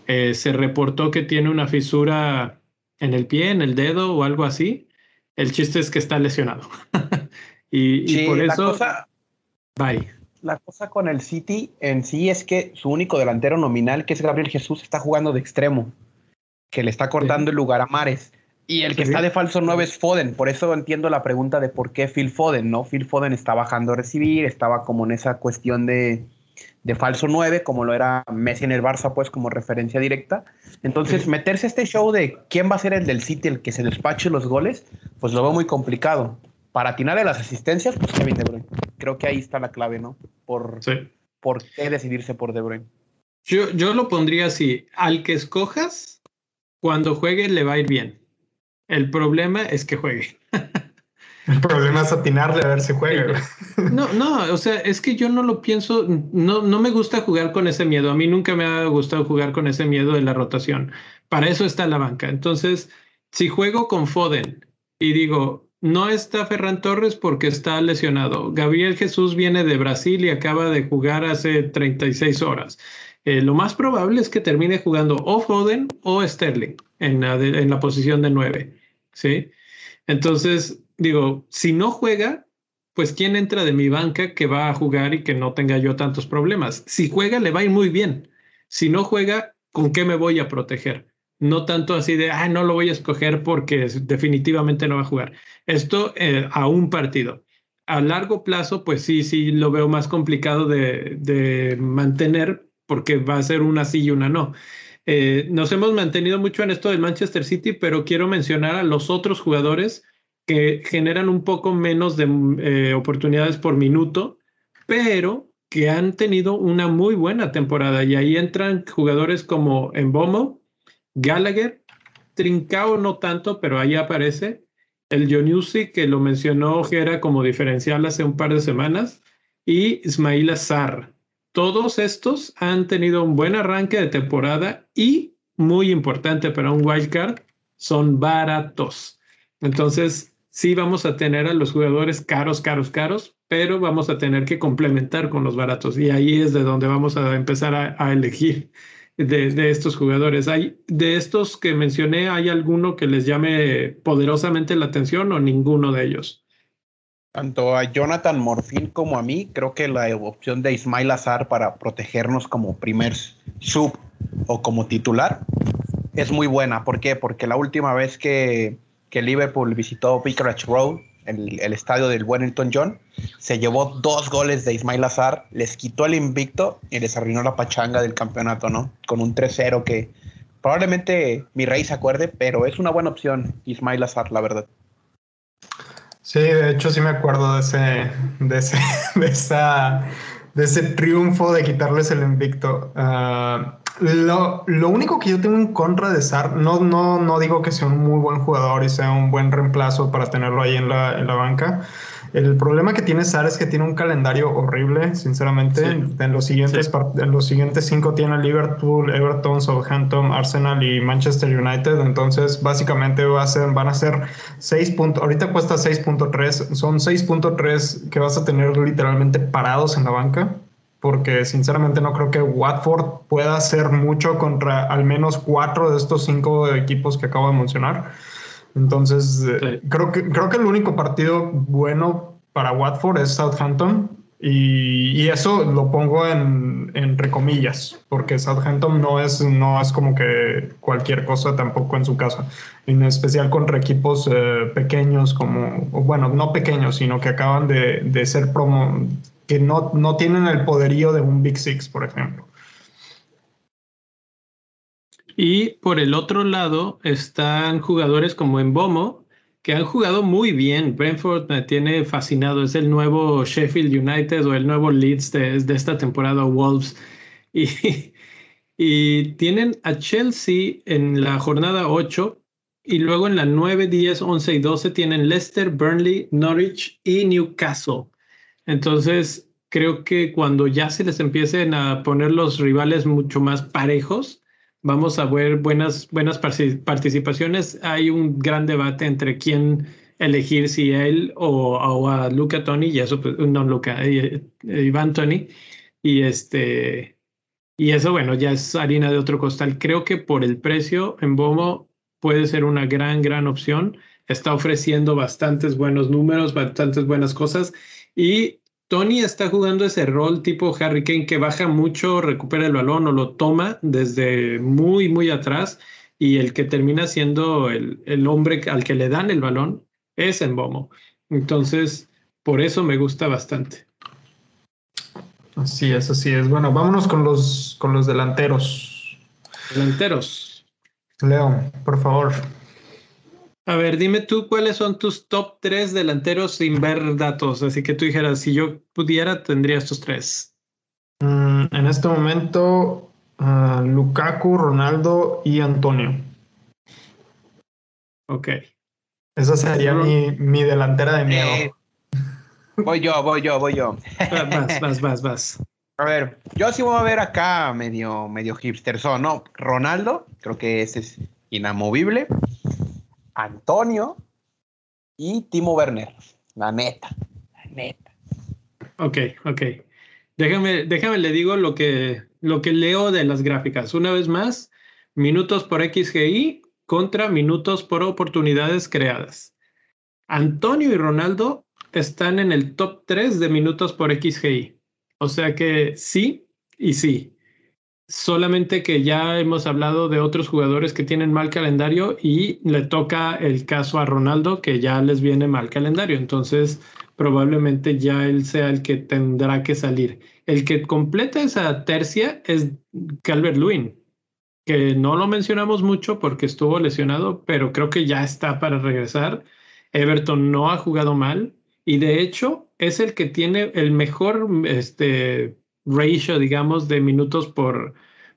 eh, se reportó que tiene una fisura en el pie, en el dedo o algo así. El chiste es que está lesionado. Y, por eso. La cosa, bye. La cosa con el City en sí es que su único delantero nominal, que es Gabriel Jesús, está jugando de extremo, que le está cortando el lugar a Mares. Y el que está de falso 9 es Foden. Por eso entiendo la pregunta de por qué Phil Foden, ¿no? Phil Foden está bajando a recibir, estaba como en esa cuestión de, de falso 9, como lo era Messi en el Barça, pues como referencia directa. Entonces, meterse a este show de quién va a ser el del City, el que se despache los goles, pues lo veo muy complicado para atinarle las asistencias, pues Kevin De Bruyne. Creo que ahí está la clave, ¿no? Por, por qué decidirse por De Bruyne. Yo, yo lo pondría así, al que escojas, cuando juegue le va a ir bien. El problema es que juegue. El problema es atinarle a ver si juega. No, no, o sea, es que yo no lo pienso, no, no me gusta jugar con ese miedo. A mí nunca me ha gustado jugar con ese miedo de la rotación. Para eso está la banca. Entonces, si juego con Foden y digo, no está Ferran Torres porque está lesionado. Gabriel Jesús viene de Brasil y acaba de jugar hace 36 horas. Eh, lo más probable es que termine jugando o Foden o Sterling en la, posición de 9. ¿sí? Entonces, digo, si no juega, pues ¿quién entra de mi banca que va a jugar y que no tenga yo tantos problemas? Si juega, le va a ir muy bien. Si no juega, ¿con qué me voy a proteger? no tanto así de, ah, no lo voy a escoger porque definitivamente no va a jugar. Esto eh, a un partido. A largo plazo, pues sí, sí lo veo más complicado de, mantener porque va a ser una sí y una no. Eh, nos hemos mantenido mucho en esto del Manchester City, pero quiero mencionar a los otros jugadores que generan un poco menos de eh, oportunidades por minuto, pero que han tenido una muy buena temporada. Y ahí entran jugadores como Embomo, Gallagher, Trincao no tanto, pero ahí aparece. El Jonusi, que lo mencionó que era como diferencial hace un par de semanas, y Ismail Azar. Todos estos han tenido un buen arranque de temporada y, muy importante para un wildcard, son baratos. Entonces, sí vamos a tener a los jugadores caros, caros, caros, pero vamos a tener que complementar con los baratos. Y ahí es de donde vamos a empezar a elegir de, estos jugadores. ¿Hay, de estos que mencioné, ¿hay alguno que les llame poderosamente la atención o ninguno de ellos? Tanto a Jonathan Morfin como a mí, creo que la opción de Ismail Azar para protegernos como primer sub o como titular es muy buena. ¿Por qué? Porque la última vez que, que Liverpool visitó Vicarage Road, el, el, estadio del Wellington John, se llevó dos goles de Ismail Azar, les quitó el invicto y les arruinó la pachanga del campeonato, ¿no? Con un 3-0 que probablemente mi rey se acuerde, pero es una buena opción Ismail Azar, la verdad. Sí, de hecho sí me acuerdo de ese, de ese, de esa, de ese triunfo de quitarles el invicto. Ah, Lo, lo, único que yo tengo en contra de Sar, no, no, no digo que sea un muy buen jugador y sea un buen reemplazo para tenerlo ahí en la, en la banca, el problema que tiene Sar es que tiene un calendario horrible, sinceramente. En, los siguientes en los siguientes cinco tiene Liverpool, Everton, Southampton, Arsenal y Manchester United. Entonces, básicamente va a ser, van a ser 6 puntos. Ahorita cuesta 6.3. Son 6.3 que vas a tener literalmente parados en la banca. Porque sinceramente no creo que Watford pueda hacer mucho contra al menos cuatro de estos cinco equipos que acabo de mencionar. Entonces, eh, creo, que, creo que el único partido bueno para Watford es Southampton y, eso lo pongo en, entre comillas, porque Southampton no es, no es como que cualquier cosa tampoco en su casa, en especial contra equipos eh, pequeños como, bueno, no pequeños, sino que acaban de, de ser promo, que no, no tienen el poderío de un Big Six, por ejemplo. Y por el otro lado están jugadores como Embomo, que han jugado muy bien. Brentford me tiene fascinado. Es el nuevo Sheffield United o el nuevo Leeds de, esta temporada, Wolves. Y, y, tienen a Chelsea en la jornada 8 y luego en la 9, 10, 11 y 12 tienen Leicester, Burnley, Norwich y Newcastle. Entonces, creo que cuando ya se les empiecen a poner los rivales mucho más parejos, vamos a ver buenas, buenas participaciones. Hay un gran debate entre quién elegir, si él o, a Luca Tony, y eso, pues, no Luca, eh, eh, Iván Tony. Y este, y eso, bueno, ya es harina de otro costal. Creo que por el precio en Bomo puede ser una gran, gran opción. Está ofreciendo bastantes buenos números, bastantes buenas cosas. Y Tony está jugando ese rol tipo Harry Kane que baja mucho, recupera el balón o lo toma desde muy, muy atrás y el que termina siendo el, el hombre al que le dan el balón es en Bomo. Entonces, por eso me gusta bastante. Así es, así es. Bueno, vámonos con los, con los delanteros. Delanteros. Leo, por favor. A ver, dime tú cuáles son tus top tres delanteros sin ver datos. Así que tú dijeras, si yo pudiera, tendría estos tres. Mm, en este momento, ah, Lukaku, Ronaldo y Antonio. Ok. Esa sería mi, mi, delantera de miedo. Eh, voy yo, voy yo, voy yo. Vas, vas, vas, vas. A ver, yo sí voy a ver acá medio, medio hipster, ¿no? Ronaldo, creo que ese es inamovible. Antonio y Timo Werner. La neta, la neta. Ok, ok. Déjame, déjame le digo lo que, lo que leo de las gráficas. Una vez más, minutos por XGI contra minutos por oportunidades creadas. Antonio y Ronaldo están en el top 3 de minutos por XGI. O sea que sí y sí. Solamente que ya hemos hablado de otros jugadores que tienen mal calendario y le toca el caso a Ronaldo que ya les viene mal calendario. Entonces, probablemente ya él sea el que tendrá que salir. El que completa esa tercia es Calvert Lewin, que no lo mencionamos mucho porque estuvo lesionado, pero creo que ya está para regresar. Everton no ha jugado mal y de hecho es el que tiene el mejor este, ratio, digamos, de minutos por,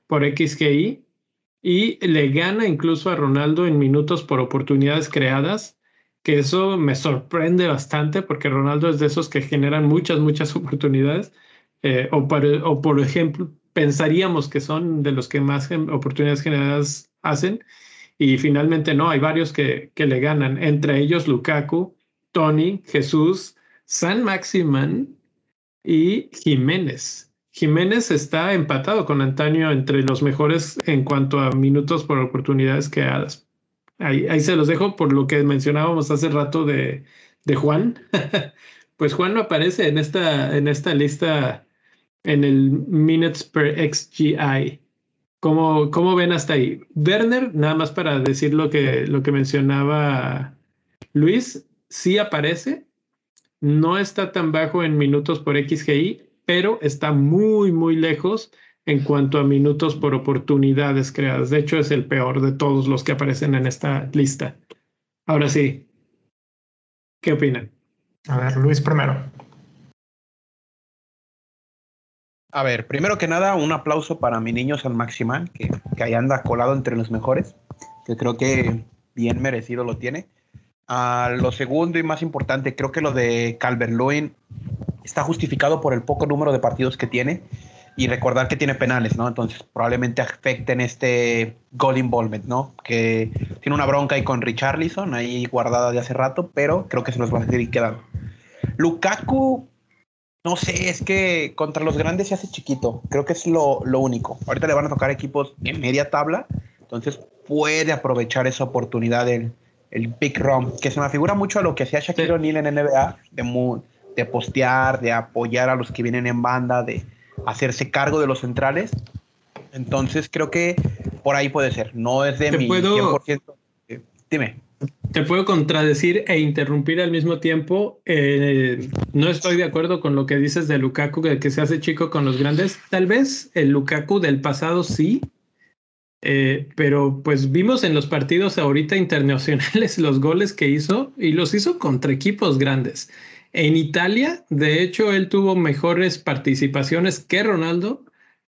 por XGI y le gana incluso a Ronaldo en minutos por oportunidades creadas, que eso me sorprende bastante porque Ronaldo es de esos que generan muchas, muchas oportunidades, eh, o, o por ejemplo, pensaríamos que son de los que más oportunidades generadas hacen, y finalmente no, hay varios que, que le ganan, entre ellos Lukaku, Tony, Jesús, San Maximan y Jiménez. Jiménez está empatado con Antonio entre los mejores en cuanto a minutos por oportunidades creadas. Ahí, ahí se los dejo por lo que mencionábamos hace rato de, de Juan. pues Juan no aparece en esta, en esta lista en el minutes per XGI. ¿Cómo, ¿Cómo, ven hasta ahí? Werner, nada más para decir lo que, lo que mencionaba Luis, sí aparece, no está tan bajo en minutos por XGI, pero está muy, muy lejos en cuanto a minutos por oportunidades creadas. De hecho, es el peor de todos los que aparecen en esta lista. Ahora sí, ¿qué opinan? A ver, Luis primero. A ver, primero que nada, un aplauso para mi niño San Maximán, que, que ahí anda colado entre los mejores, que creo que bien merecido lo tiene. A lo segundo y más importante, creo que lo de Calvert-Lewin está justificado por el poco número de partidos que tiene y recordar que tiene penales, ¿no? Entonces probablemente afecten este goal involvement, ¿no? Que tiene una bronca ahí con Richarlison, ahí guardada de hace rato, pero creo que se los va a seguir quedando. Lukaku, no sé, es que contra los grandes se hace chiquito, creo que es lo, lo único. Ahorita le van a tocar equipos en media tabla, entonces puede aprovechar esa oportunidad del el Big Rom, que se me figura mucho a lo que hacía Shaquille O'Neal en NBA, de, de postear, de apoyar a los que vienen en banda, de hacerse cargo de los centrales. Entonces creo que por ahí puede ser. No es de mi 100%. Eh, dime. Te puedo contradecir e interrumpir al mismo tiempo. Eh, no estoy de acuerdo con lo que dices de Lukaku, de que se hace chico con los grandes. Tal vez el Lukaku del pasado sí, eh, pero pues vimos en los partidos ahorita internacionales los goles que hizo y los hizo contra equipos grandes. En Italia, de hecho, él tuvo mejores participaciones que Ronaldo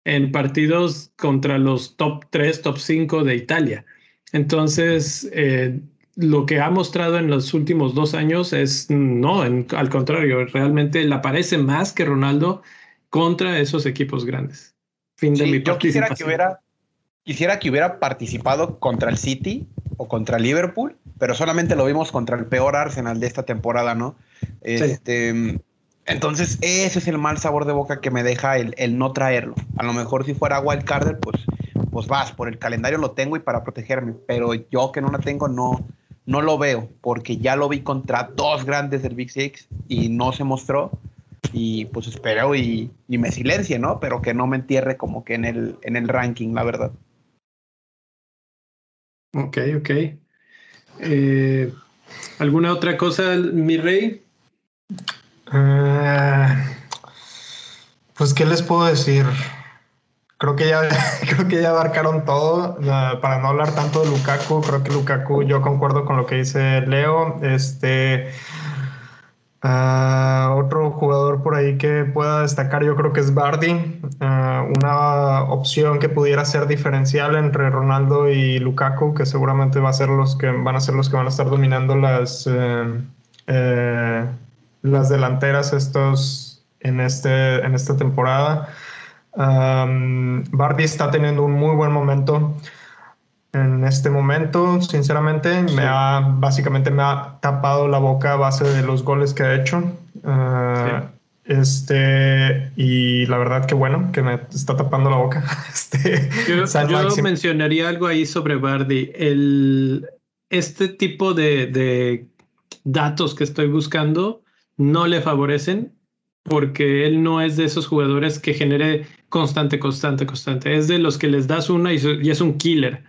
en partidos contra los top 3, top 5 de Italia. Entonces, eh, lo que ha mostrado en los últimos dos años es no, al contrario, realmente le aparece más que Ronaldo contra esos equipos grandes. Fin de mi yo quisiera que hubiera quisiera que hubiera participado contra el City o contra Liverpool, pero solamente lo vimos contra el peor Arsenal de esta temporada, ¿no? Este, Entonces, ese es el mal sabor de boca que me deja el, no traerlo. A lo mejor si fuera Wildcarder, pues, pues vas, por el calendario lo tengo y para protegerme, pero yo que no la tengo, no, no lo veo, porque ya lo vi contra dos grandes del Big Six y no se mostró. Y pues espero y, y me silencie, ¿no? Pero que no me entierre como que en el, en el ranking, la verdad. Ok, ok. Eh, ¿Alguna otra cosa, mi rey? Eh, pues, ¿qué les puedo decir? Creo que ya, creo que ya abarcaron todo. para no hablar tanto de Lukaku, creo que Lukaku, yo concuerdo con lo que dice Leo. Este Ah, otro jugador por ahí que pueda destacar, yo creo que es Bardi, ah, una opción que pudiera ser diferencial entre Ronaldo y Lukaku, que seguramente va a ser los que van a ser los que van a estar dominando las, eh, eh, las delanteras estos en, este, en esta temporada. Bardi está teniendo un muy buen momento en este momento, sinceramente, me ha básicamente me ha tapado la boca a base de los goles que ha hecho. Ah, este, y la verdad que bueno, que me está tapando la boca. Este, yo, mencionaría algo ahí sobre Bardi. El, este tipo de, de datos que estoy buscando no le favorecen porque él no es de esos jugadores que genere constante, constante, constante. Es de los que les das una y es un killer.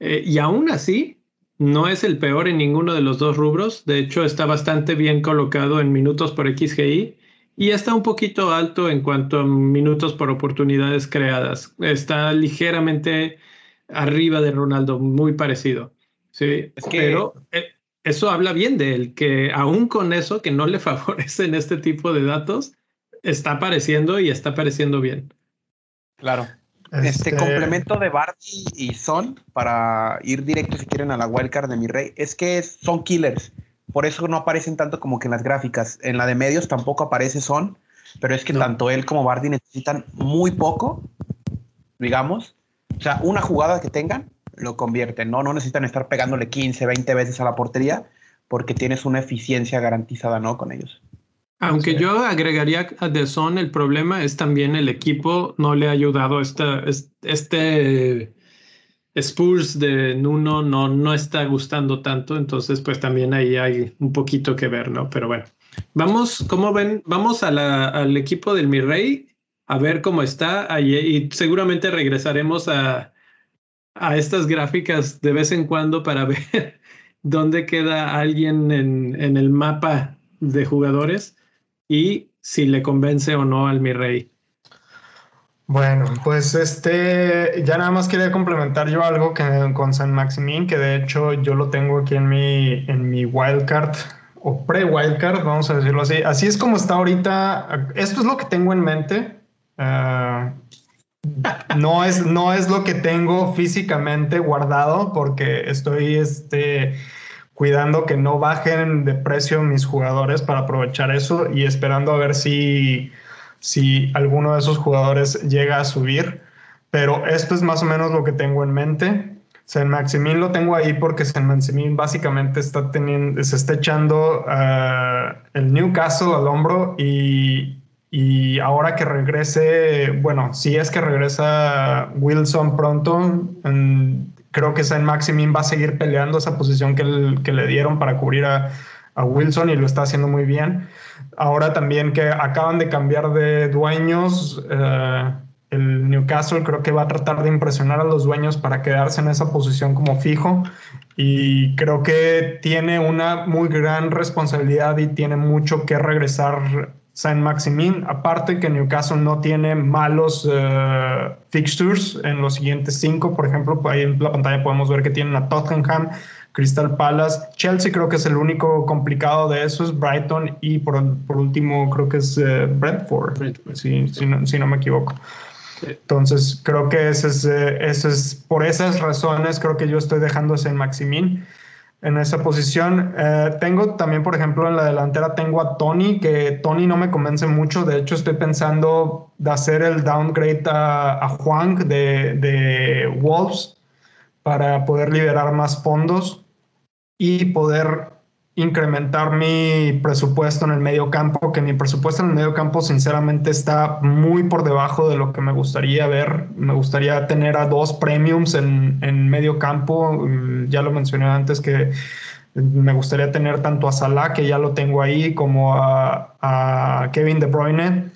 Eh, y aún así, no es el peor en ninguno de los dos rubros. De hecho, está bastante bien colocado en minutos por XGI y está un poquito alto en cuanto a minutos por oportunidades creadas. Está ligeramente arriba de Ronaldo, muy parecido. Sí, pero eh, eso habla bien de él, que aún con eso, que no le favorecen este tipo de datos, está apareciendo y está apareciendo bien. Claro. Este, este, complemento de Barty y Son, para ir directo si quieren a la wildcard de mi rey, es que son killers. Por eso no aparecen tanto como que en las gráficas. En la de medios tampoco aparece Son, pero es que tanto él como Barty necesitan muy poco, digamos. O sea, una jugada que tengan lo convierten, ¿no? No necesitan estar pegándole 15, 20 veces a la portería porque tienes una eficiencia garantizada, ¿no? Con ellos. Aunque yo agregaría a The Son, el problema es también el equipo no le ha ayudado. Esta, este Spurs de Nuno no, no está gustando tanto, entonces pues también ahí hay un poquito que ver, ¿no? Pero bueno, vamos, ¿cómo ven? Vamos a la, al equipo del Mi Rey a ver cómo está ahí, y seguramente regresaremos a, a estas gráficas de vez en cuando para ver dónde queda alguien en, en el mapa de jugadores y si le convence o no al mi rey. Bueno, pues este, ya nada más quería complementar yo algo que, con San Maximín, que de hecho yo lo tengo aquí en mi, en mi wildcard o pre-wildcard, vamos a decirlo así. Así es como está ahorita. Esto es lo que tengo en mente. Uh, no es, no es lo que tengo físicamente guardado porque estoy este, cuidando que no bajen de precio mis jugadores para aprovechar eso y esperando a ver si, si alguno de esos jugadores llega a subir. Pero esto es más o menos lo que tengo en mente. San Maximin lo tengo ahí porque San Maximin básicamente está teniendo, se está echando uh, el Newcastle al hombro y, y ahora que regrese, bueno, si es que regresa Wilson pronto, creo que Saint Maximin va a seguir peleando esa posición que, le dieron para cubrir a, Wilson y lo está haciendo muy bien. Ahora también que acaban de cambiar de dueños, eh, el Newcastle creo que va a tratar de impresionar a los dueños para quedarse en esa posición como fijo y creo que tiene una muy gran responsabilidad y tiene mucho que regresar Saint Maximin. Aparte que Newcastle no tiene malos uh, fixtures en los siguientes cinco. Por ejemplo, ahí en la pantalla podemos ver que tienen a Tottenham, Crystal Palace, Chelsea creo que es el único complicado de esos, Brighton y por, por último creo que es uh, Brentford, Si, si, no, si, no, me equivoco. Entonces creo que ese es, uh, ese es, por esas razones creo que yo estoy dejando Saint Maximin en esa posición. Eh, tengo también, por ejemplo, en la delantera tengo a Tony, que Tony no me convence mucho. De hecho, estoy pensando de hacer el downgrade a, a Juan de, de Wolves para poder liberar más fondos y poder incrementar mi presupuesto en el medio campo, que mi presupuesto en el medio campo sinceramente está muy por debajo de lo que me gustaría ver. Me gustaría tener a dos premiums en, en medio campo. Ya lo mencioné antes que me gustaría tener tanto a Salah, que ya lo tengo ahí, como a Kevin De Bruyne.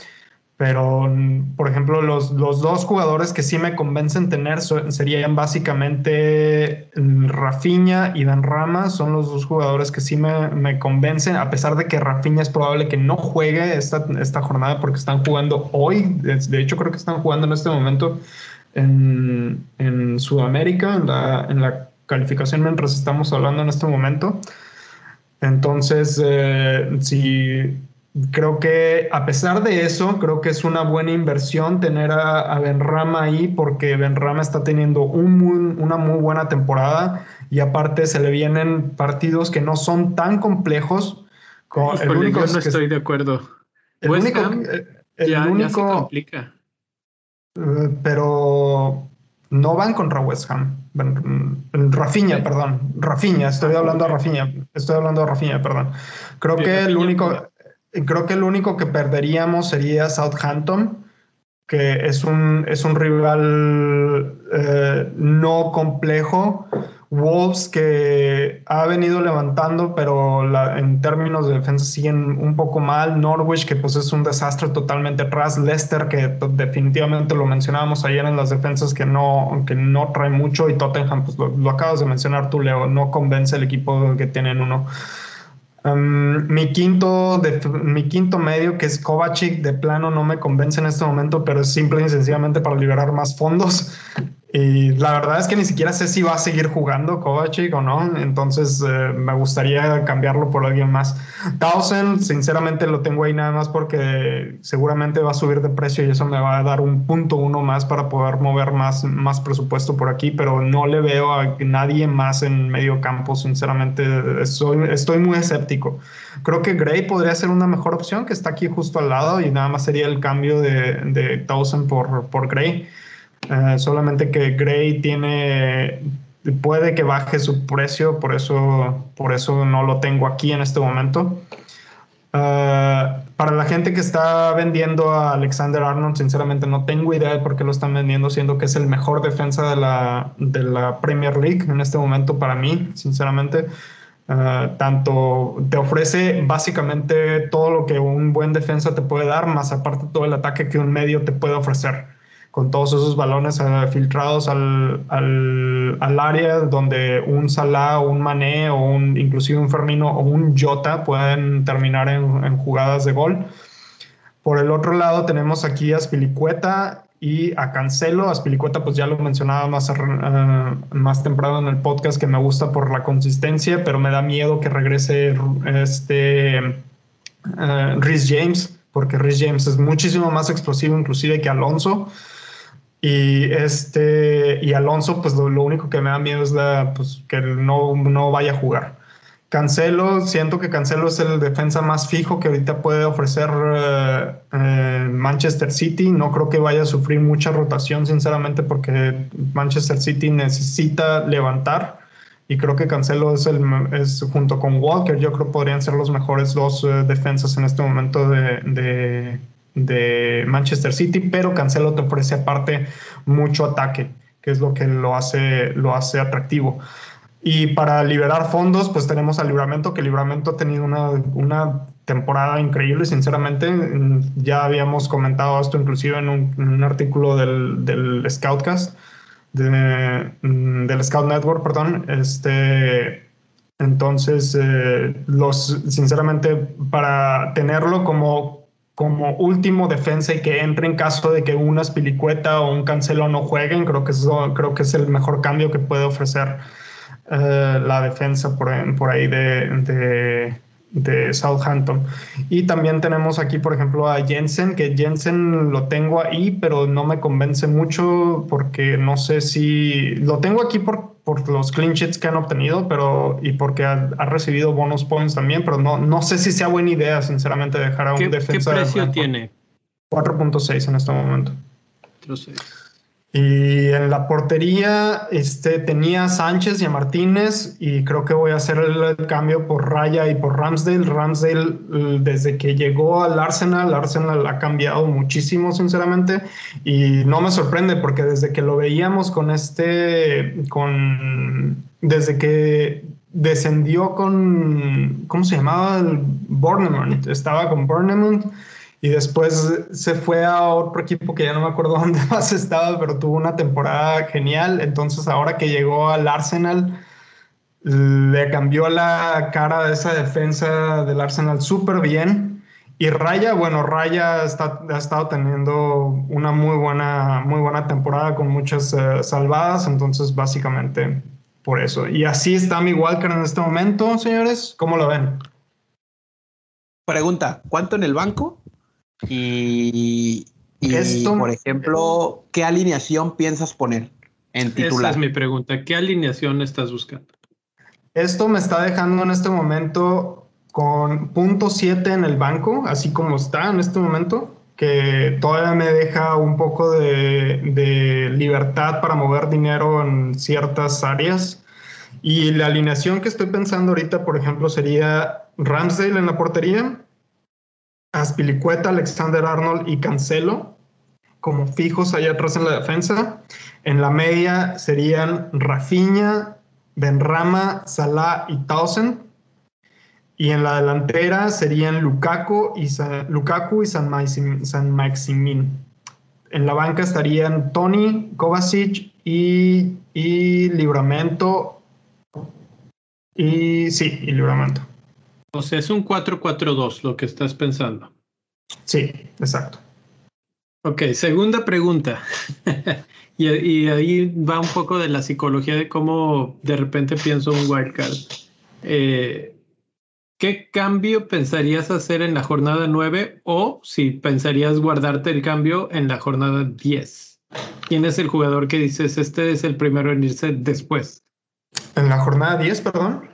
Pero, por ejemplo, los, los, dos jugadores que sí me convencen tener serían básicamente Rafinha y Dan Rama. Son los dos jugadores que sí me, me, convencen, a pesar de que Rafinha es probable que no juegue esta, esta jornada porque están jugando hoy. De, hecho, creo que están jugando en este momento en, en Sudamérica, en la, en la, calificación mientras estamos hablando en este momento. Entonces, eh, creo que a pesar de eso, creo que es una buena inversión tener a, a Benrama ahí porque Benrama está teniendo un una muy buena temporada y aparte se le vienen partidos que no son tan complejos. Como el único yo no estoy de acuerdo. El único, el ya, único, se complica. Uh, pero no van contra West Ham. Rafinha, perdón. Rafinha, estoy hablando de Rafinha. Estoy hablando de Rafinha, perdón. Creo que el único creo que el único que perderíamos sería Southampton, que es un, es un rival eh, no complejo. Wolves que ha venido levantando, pero en términos de defensa siguen un poco mal. Norwich que pues es un desastre totalmente atrás. Leicester que definitivamente lo mencionábamos ayer en las defensas que no, que no trae mucho. Y Tottenham, pues lo, lo acabas de mencionar tú, Leo, no convence el equipo que tienen uno mi, quinto de, mi quinto medio, que es Kovacic, de plano no me convence en este momento, pero es simple y sencillamente para liberar más fondos. Y la verdad es que ni siquiera sé si va a seguir jugando Kovacic o no, entonces eh, me gustaría cambiarlo por alguien más. Townsend, sinceramente lo tengo ahí nada más porque seguramente va a subir de precio y eso me va a dar un punto uno más para poder mover más, más presupuesto por aquí, pero no le veo a nadie más en medio campo, sinceramente estoy, estoy muy escéptico. Creo que Gray podría ser una mejor opción, que está aquí justo al lado y nada más sería el cambio de, de Townsend por, por Gray. Solamente que Gray tiene, puede que baje su precio, por eso, por eso no lo tengo aquí en este momento. Uh, para la gente que está vendiendo a Alexander Arnold, sinceramente no tengo idea de por qué lo están vendiendo, siendo que es el mejor defensa de la, de la Premier League en este momento para mí, sinceramente. Uh, tanto te ofrece básicamente todo lo que un buen defensa te puede dar, más aparte todo el ataque que un medio te puede ofrecer con todos esos balones uh, filtrados al, al, al, área donde un Salah, un Mané o un, inclusive un Fermino o un Jota pueden terminar en, en, jugadas de gol. Por el otro lado tenemos aquí a Spilicueta y a Cancelo. A Spilicueta pues ya lo mencionaba más, uh, más temprano en el podcast que me gusta por la consistencia, pero me da miedo que regrese este uh, Rhys James porque Rhys James es muchísimo más explosivo inclusive que Alonso. Y este y Alonso, pues lo, único que me da miedo es la, pues, que no, no vaya a jugar. Cancelo, siento que Cancelo es el defensa más fijo que ahorita puede ofrecer eh, eh, Manchester City. No creo que vaya a sufrir mucha rotación, sinceramente, porque Manchester City necesita levantar. Y creo que Cancelo es, el, es junto con Walker, yo creo podrían ser los mejores dos eh, defensas en este momento de Manchester City, pero Cancelo te ofrece aparte mucho ataque, que es lo que lo hace, lo hace atractivo. Y para liberar fondos, pues tenemos al Libramento, que Libramento ha tenido una, una temporada increíble, sinceramente. Ya habíamos comentado esto inclusive en un, artículo del, del Scoutcast, mm, del Scout Network, perdón. Este, entonces, eh, los, sinceramente, para tenerlo como como último defensa y que entre en caso de que una Spilicueta o un Cancelo no jueguen. Creo que, eso, creo que es el mejor cambio que puede ofrecer eh, la defensa por, por ahí de, de Southampton. Y también tenemos aquí, por ejemplo, a Jensen, que Jensen lo tengo ahí, pero no me convence mucho porque no sé si lo tengo aquí por, por los clean sheets que han obtenido, pero y porque ha, recibido bonus points también, pero no, no sé si sea buena idea, sinceramente, dejar a un defensa. ¿Qué precio tiene? 4.6 en este momento. 4.6. Y en la portería este, tenía a Sánchez y a Martínez y creo que voy a hacer el, cambio por Raya y por Ramsdale. Ramsdale desde que llegó al Arsenal, Arsenal ha cambiado muchísimo sinceramente y no me sorprende porque desde que lo veíamos con este, con, desde que descendió con, ¿cómo se llamaba? Bournemouth, estaba con Bournemouth y después se fue a otro equipo que ya no me acuerdo dónde más estaba, pero tuvo una temporada genial. Entonces ahora que llegó al Arsenal, le cambió la cara de esa defensa del Arsenal súper bien. Y Raya, bueno, Raya está, ha estado teniendo una muy buena, muy buena temporada con muchas eh, salvadas, entonces básicamente por eso. Y así está mi Walker en este momento, señores. ¿Cómo lo ven? Pregunta, ¿cuánto en el banco? Y, por ejemplo, ¿qué alineación piensas poner en titular? Esa es mi pregunta. ¿Qué alineación estás buscando? Esto me está dejando en este momento con punto 7 en el banco, así como está en este momento, que todavía me deja un poco de, de libertad para mover dinero en ciertas áreas. Y la alineación que estoy pensando ahorita, por ejemplo, sería Ramsdale en la portería, Aspilicueta, Alexander Arnold y Cancelo como fijos allá atrás en la defensa. En la media serían Rafinha, Benrama, Salah y Townsend. Y en la delantera serían Lukaku y, Lukaku y San, Maximin. En la banca estarían Tony, Kovacic y, y Libramento. Y sí, y Libramento. O sea, es un 4-4-2 lo que estás pensando. Sí, exacto. Ok, segunda pregunta. y, ahí va un poco de la psicología de cómo de repente pienso un wildcard. Eh, ¿Qué cambio pensarías hacer en la jornada 9 o si pensarías guardarte el cambio en la jornada 10? ¿Quién es el jugador que dices este es el primero en irse después? En la jornada 10, perdón.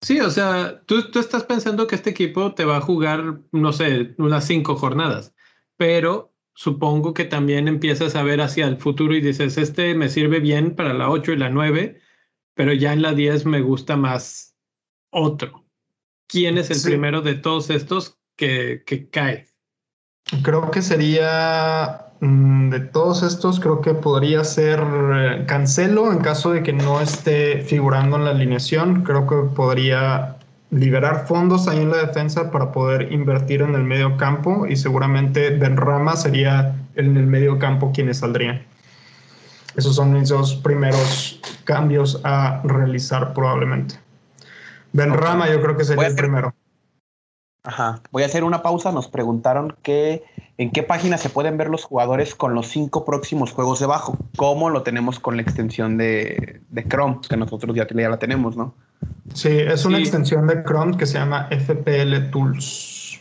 Sí, o sea, tú, tú estás pensando que este equipo te va a jugar, no sé, unas cinco jornadas, pero supongo que también empiezas a ver hacia el futuro y dices, este me sirve bien para la 8 y la 9, pero ya en la 10 me gusta más otro. ¿Quién es el primero de todos estos que, que cae? Creo que sería de todos estos, creo que podría ser eh, Cancelo en caso de que no esté figurando en la alineación. Creo que podría liberar fondos ahí en la defensa para poder invertir en el medio campo y seguramente Benrama sería en el medio campo quienes saldrían. Esos son mis dos primeros cambios a realizar probablemente. Benrama yo creo que sería el primero. Ajá. Voy a hacer una pausa. Nos preguntaron que en qué página se pueden ver los jugadores con los cinco próximos juegos debajo. ¿Cómo lo tenemos con la extensión de, Chrome? Que nosotros ya, ya, la tenemos, ¿no? Sí, es una extensión de Chrome que se llama FPL Tools.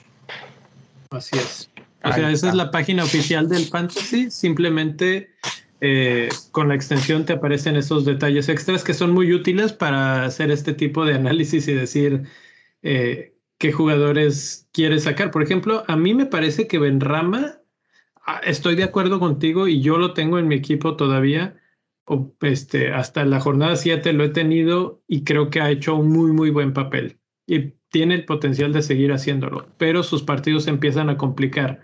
Así es. O sea, esa es la página oficial del Fantasy. Simplemente eh, con la extensión te aparecen esos detalles extras que son muy útiles para hacer este tipo de análisis y decir eh, qué jugadores quieres sacar. Por ejemplo, a mí me parece que Benrama, ah, estoy de acuerdo contigo y yo lo tengo en mi equipo todavía. este, hasta la jornada 7 lo he tenido y creo que ha hecho un muy, muy buen papel. Y tiene el potencial de seguir haciéndolo, pero sus partidos empiezan a complicar.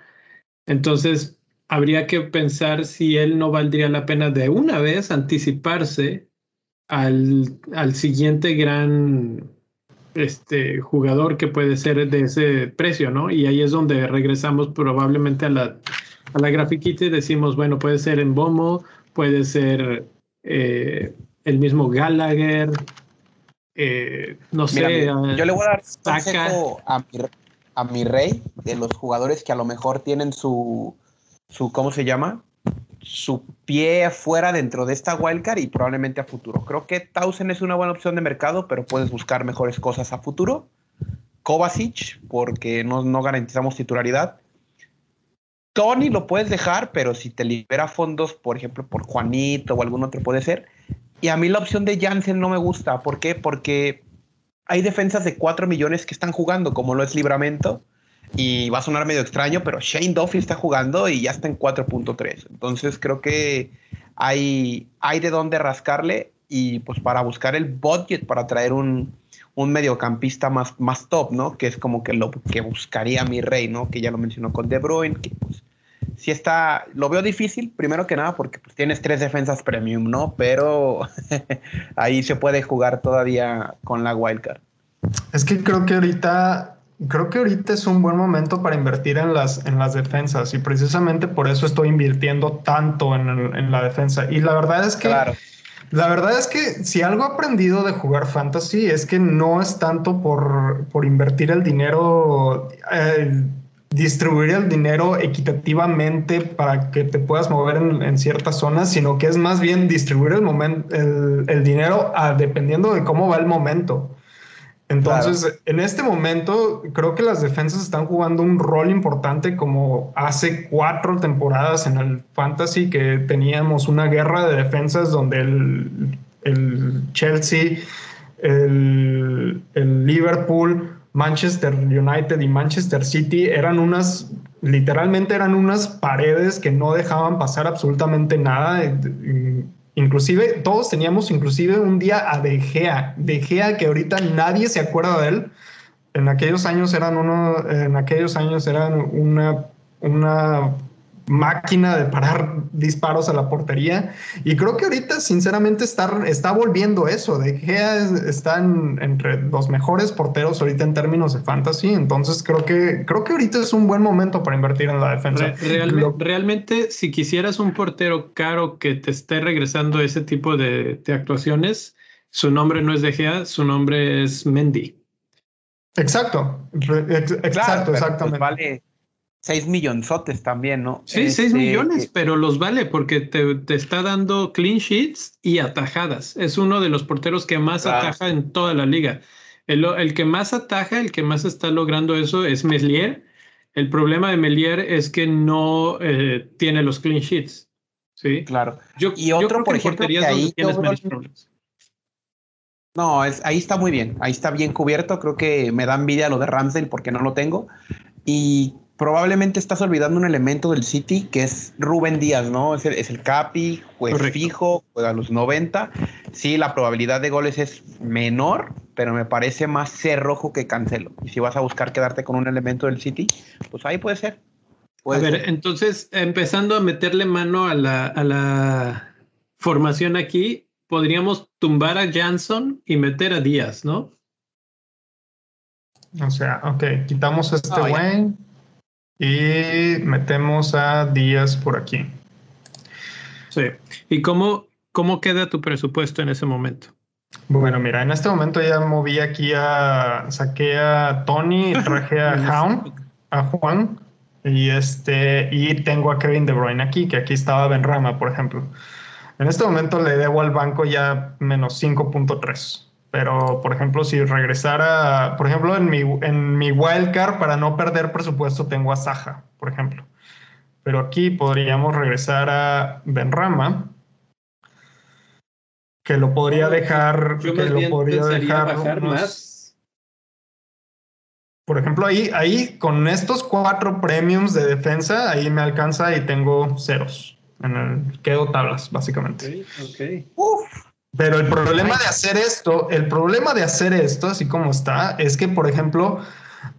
Entonces, habría que pensar si él no valdría la pena de una vez anticiparse al, al siguiente gran este, jugador que puede ser de ese precio, ¿no? Y ahí es donde regresamos probablemente a la, a la grafiquita y decimos, bueno, puede ser en Bomo, puede ser eh, el mismo Gallagher, eh, no sé. yo le voy a dar consejo a mi, a mi rey de los jugadores que a lo mejor tienen su, su ¿cómo se llama? Su pie afuera dentro de esta wildcard y probablemente a futuro. Creo que Tausen es una buena opción de mercado, pero puedes buscar mejores cosas a futuro. Kovacic, porque no, no garantizamos titularidad. Tony lo puedes dejar, pero si te libera fondos, por ejemplo, por Juanito o algún otro puede ser. Y a mí la opción de Jansen no me gusta. ¿Por qué? Porque hay defensas de 4 millones que están jugando, como lo es Libramento. Y va a sonar medio extraño, pero Shane Duffy está jugando y ya está en 4.3. Entonces creo que hay, hay de dónde rascarle y pues para buscar el budget para traer un, un mediocampista más, más top, ¿no? Que es como que lo que buscaría mi rey, ¿no? Que ya lo mencionó con De Bruyne, que pues sí está, lo veo difícil, primero que nada porque pues, tienes tres defensas premium, ¿no? Pero ahí se puede jugar todavía con la wildcard. Es que creo que ahorita, creo que ahorita es un buen momento para invertir en las, en las defensas y precisamente por eso estoy invirtiendo tanto en, en la defensa. Y la verdad es que... Claro. La verdad es que si algo he aprendido de jugar fantasy es que no es tanto por, por invertir el dinero eh, distribuir el dinero equitativamente para que te puedas mover en, ciertas zonas, sino que es más bien distribuir el, momento, el, dinero dependiendo de cómo va el momento. Entonces, en este momento, creo que las defensas están jugando un rol importante como hace cuatro temporadas en el Fantasy que teníamos una guerra de defensas donde el, el Chelsea, el, el Liverpool, Manchester United y Manchester City eran unas, literalmente eran unas paredes que no dejaban pasar absolutamente nada. Inclusive, todos teníamos inclusive un día a De Gea, De Gea que ahorita nadie se acuerda de él. En aquellos años eran uno, en aquellos años eran una, una máquina de parar disparos a la portería. Y creo que ahorita, sinceramente, está, está volviendo eso. De Gea están entre los mejores porteros ahorita en términos de fantasy. Entonces, creo que, creo que ahorita es un buen momento para invertir en la defensa. realmente, si quisieras un portero caro que te esté regresando ese tipo de, actuaciones, su nombre no es De Gea, su nombre es Mendy. Exacto, exacto, pues exactamente. vale 6 millonzotes también, ¿no? Sí, 6 este, millones, pero los vale porque te, está dando clean sheets y atajadas. Es uno de los porteros que más ataja en toda la liga. El, que más ataja, el que más está logrando eso es Meslier. El problema de Melier es que no eh, tiene los clean sheets. Sí, claro. Yo, y otro, por ejemplo, que ahí tienes menos problemas. No, es, ahí está muy bien. Ahí está bien cubierto. Creo que me da envidia lo de Ramsdale porque no lo tengo. Y probablemente estás olvidando un elemento del City que es Rubén Díaz, ¿no? Es el, es el Capi, juega fijo, juega a los 90. Sí, la probabilidad de goles es menor, pero me parece más cerrojo que Cancelo. Y si vas a buscar quedarte con un elemento del City, pues ahí puede ser. a ver, entonces, empezando a meterle mano a la, a la formación aquí, podríamos tumbar a Jansson y meter a Díaz, ¿no? O sea, ok, quitamos a este Wayne y metemos a Díaz por aquí. Sí. ¿Y cómo, cómo queda tu presupuesto en ese momento? Bueno, mira, en este momento ya moví aquí a, saqué a Tony, traje a Hound, a Juan, y este, y tengo a Kevin De Bruyne aquí, que aquí estaba Benrama, por ejemplo. En este momento le debo al banco ya menos 5.3. Pero, por ejemplo, si regresara, por ejemplo, en mi, en mi wildcard, para no perder presupuesto, tengo a Saja, por ejemplo. Pero aquí podríamos regresar a Benrama, que lo podría dejar, Yo que más lo bien podría dejar bajar unos- más. Por ejemplo, ahí, ahí con estos cuatro premiums de defensa, ahí me alcanza y tengo ceros. En el, quedo tablas, básicamente. Ok, ok. Uf, Pero el problema de hacer esto, el problema de hacer esto, así como está, es que, por ejemplo,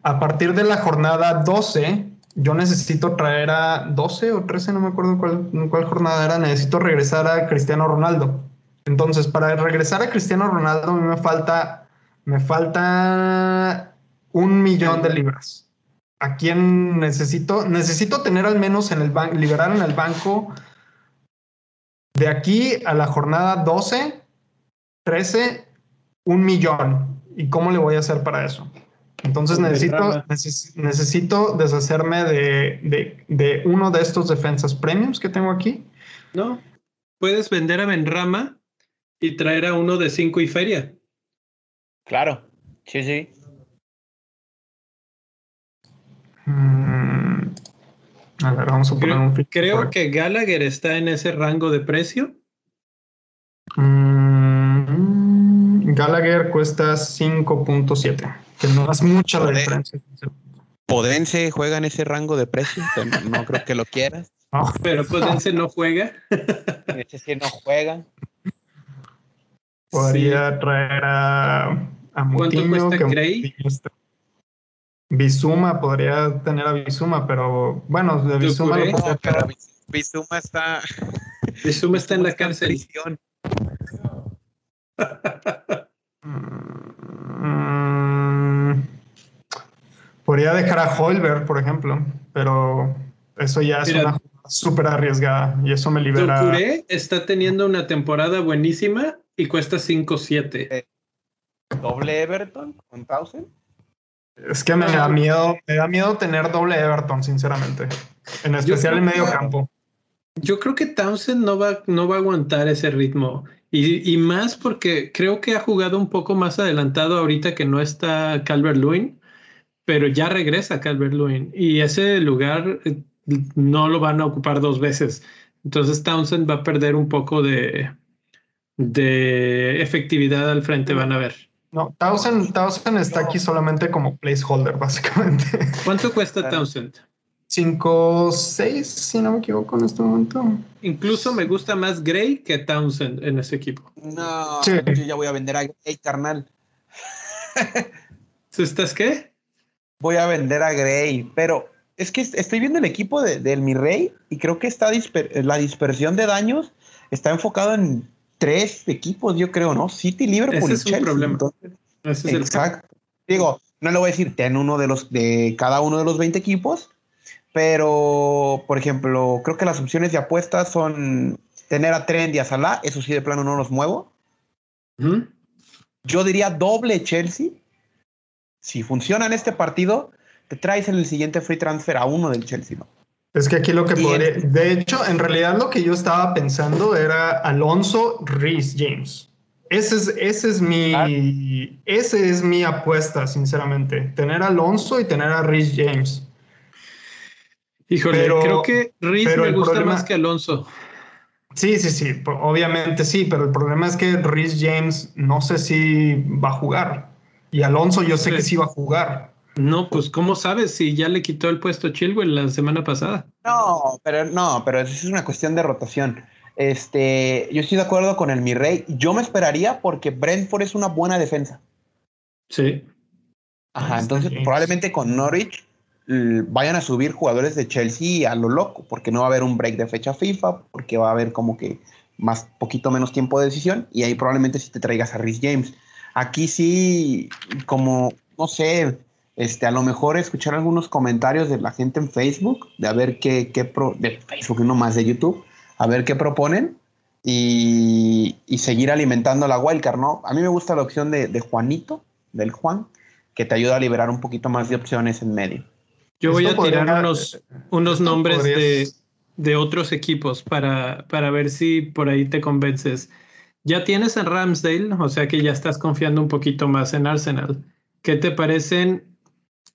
a partir de la jornada 12, yo necesito traer a 12 o 13, no me acuerdo cuál, cuál jornada era, necesito regresar a Cristiano Ronaldo. Entonces, para regresar a Cristiano Ronaldo, a mí me falta, me falta un millón de libras. ¿A quién necesito? Necesito tener al menos en el banco, liberar en el banco de aquí a la jornada 12, 13, un millón. ¿Y cómo le voy a hacer para eso? Entonces necesito, neces- necesito deshacerme de, de- de uno de estos defensas premiums que tengo aquí. No, puedes vender a Benrama y traer a uno de 5 y feria. claro. Sí, sí. Mm, a ver, vamos a poner Creo, un creo que Gallagher está en ese rango de precio. Mm, Gallagher cuesta 5.7, que no es mucha la diferencia. Podense juega en ese rango de precio, pero no, no creo que lo quieras. No, Pero Podense no juega. Ese sí no juega. podría traer a, a ¿Cuánto Moutinho, cuesta que está- Bizuma, podría tener a Bizuma, pero bueno, de Bizuma lo No, pero. Bizuma está. Bizuma está en la cárcel. Mm, podría dejar a Holberg, por ejemplo, pero eso ya es Mira. una jugada súper arriesgada y eso me libera. Está teniendo una temporada buenísima y cuesta 5-7. Doble Everton con Townsend. Es que me da miedo, me da miedo tener doble Everton, sinceramente. En especial en medio que- campo. Yo creo que Townsend no va, no va a aguantar ese ritmo. Y, y más porque creo que ha jugado un poco más adelantado ahorita que no está Calvert Lewin, pero ya regresa Calvert Lewin. Y ese lugar eh, no lo van a ocupar dos veces. Entonces Townsend va a perder un poco de, de efectividad al frente, van a ver. No, Townsend, Townsend está aquí solamente como placeholder, básicamente. ¿Cuánto cuesta Townsend? 5, 6, si no me equivoco en este momento. Incluso me gusta más Gray que Townsend en ese equipo. No, Sí. yo ya voy a vender a Gray, carnal. ¿Estás qué? Voy a vender a Gray, pero es que estoy viendo el equipo de- del Mi Rey y creo que está disper- la dispersión de daños está enfocado en tres equipos, yo creo, ¿no? City, Liverpool Ese y es un Chelsea. problema. Entonces, Ese es el Exacto. Digo, no le voy a decir, ten uno de los de cada uno de los 20 equipos, pero por ejemplo, creo que las opciones de apuestas son tener a Trent y a Salah, eso sí de plano no los muevo. Yo diría doble Chelsea. Si funciona en este partido, te traes en el siguiente free transfer a uno del Chelsea, ¿no? Es que aquí lo que podría. el- De hecho, en realidad lo que yo estaba pensando era Alonso Reese James. Ese es, ese es mi. Ah. Ese es mi apuesta, sinceramente. Tener a Alonso y tener a Reese James. Híjole, Pero- creo que Riz me gusta problema- más que Alonso. Sí, sí, sí. Obviamente sí, pero el problema es que Reese James no sé si va a jugar. Y Alonso yo sé Sí. que sí va a jugar. No, pues ¿cómo sabes si ya le quitó el puesto a Chilwell la semana pasada? No, pero no, pero eso es una cuestión de rotación. Este, yo estoy de acuerdo con el Mi Rey. Yo me esperaría porque Brentford es una buena defensa. Sí. Ajá, Está entonces probablemente con Norwich vayan a subir jugadores de Chelsea a lo loco, porque no va a haber un break de fecha FIFA, porque va a haber como que más poquito menos tiempo de decisión y ahí probablemente si te traigas a Rhys James. Aquí sí, como no sé, este, a lo mejor escuchar algunos comentarios de la gente en Facebook, de a ver qué, qué pro, de Facebook no más de YouTube, a ver qué proponen y, y seguir alimentando la wildcard, ¿no? A mí me gusta la opción de, de Juanito, del Juan, que te ayuda a liberar un poquito más de opciones en medio. Yo voy a tirar podría- unos, unos esto nombres de, de otros equipos para, para ver si por ahí te convences. ya tienes en Ramsdale, o sea que ya estás confiando un poquito más en Arsenal. ¿Qué te parecen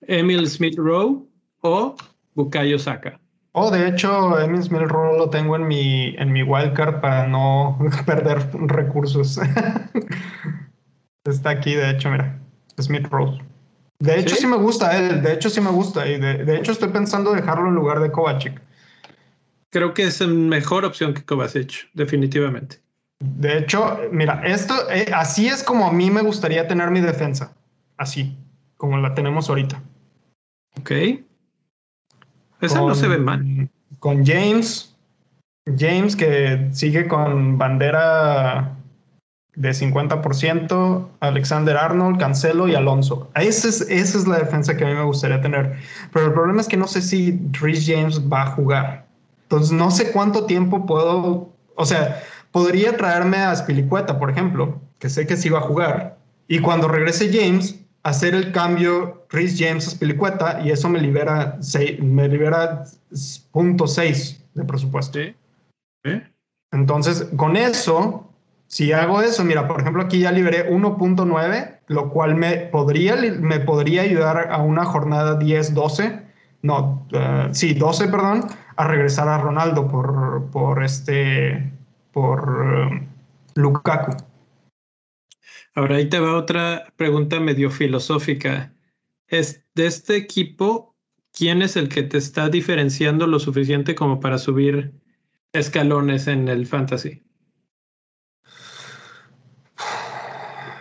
Emil Smith Rowe o Bukayo Saka? Oh, de hecho, Emil Smith Rowe lo tengo en mi, en mi wildcard para no perder recursos. Está aquí, de hecho, mira, Smith Rowe. De hecho, ¿Sí? me gusta él, de hecho, sí me gusta. Y de, de, hecho, estoy pensando dejarlo en lugar de Kovacic. Creo que es mejor opción que Kovacic, definitivamente. De hecho, mira, esto, eh, así es como a mí me gustaría tener mi defensa. Así, como la tenemos ahorita. Ok. Esa con, no se ve mal. Con James. James que sigue con bandera de 50%, Alexander Arnold, Cancelo y Alonso. Esa es, esa es la defensa que a mí me gustaría tener. Pero el problema es que no sé si Rhys James va a jugar. Entonces no sé cuánto tiempo puedo, o sea, podría traerme a Spilicueta, por ejemplo, que sé que sí va a jugar. Y cuando regrese James, hacer el cambio Rhys James a Spilicueta y eso me libera, me libera punto .6 de presupuesto. ¿Sí? Entonces, con eso, si hago eso, mira, por ejemplo, aquí ya liberé 1.9, lo cual me podría, me podría ayudar a una jornada 10-12, no, uh, sí, 12, perdón, a regresar a Ronaldo por, por este, por uh, Lukaku. Ahora ahí te va otra pregunta medio filosófica. Es de este equipo, ¿quién es el que te está diferenciando lo suficiente como para subir escalones en el fantasy?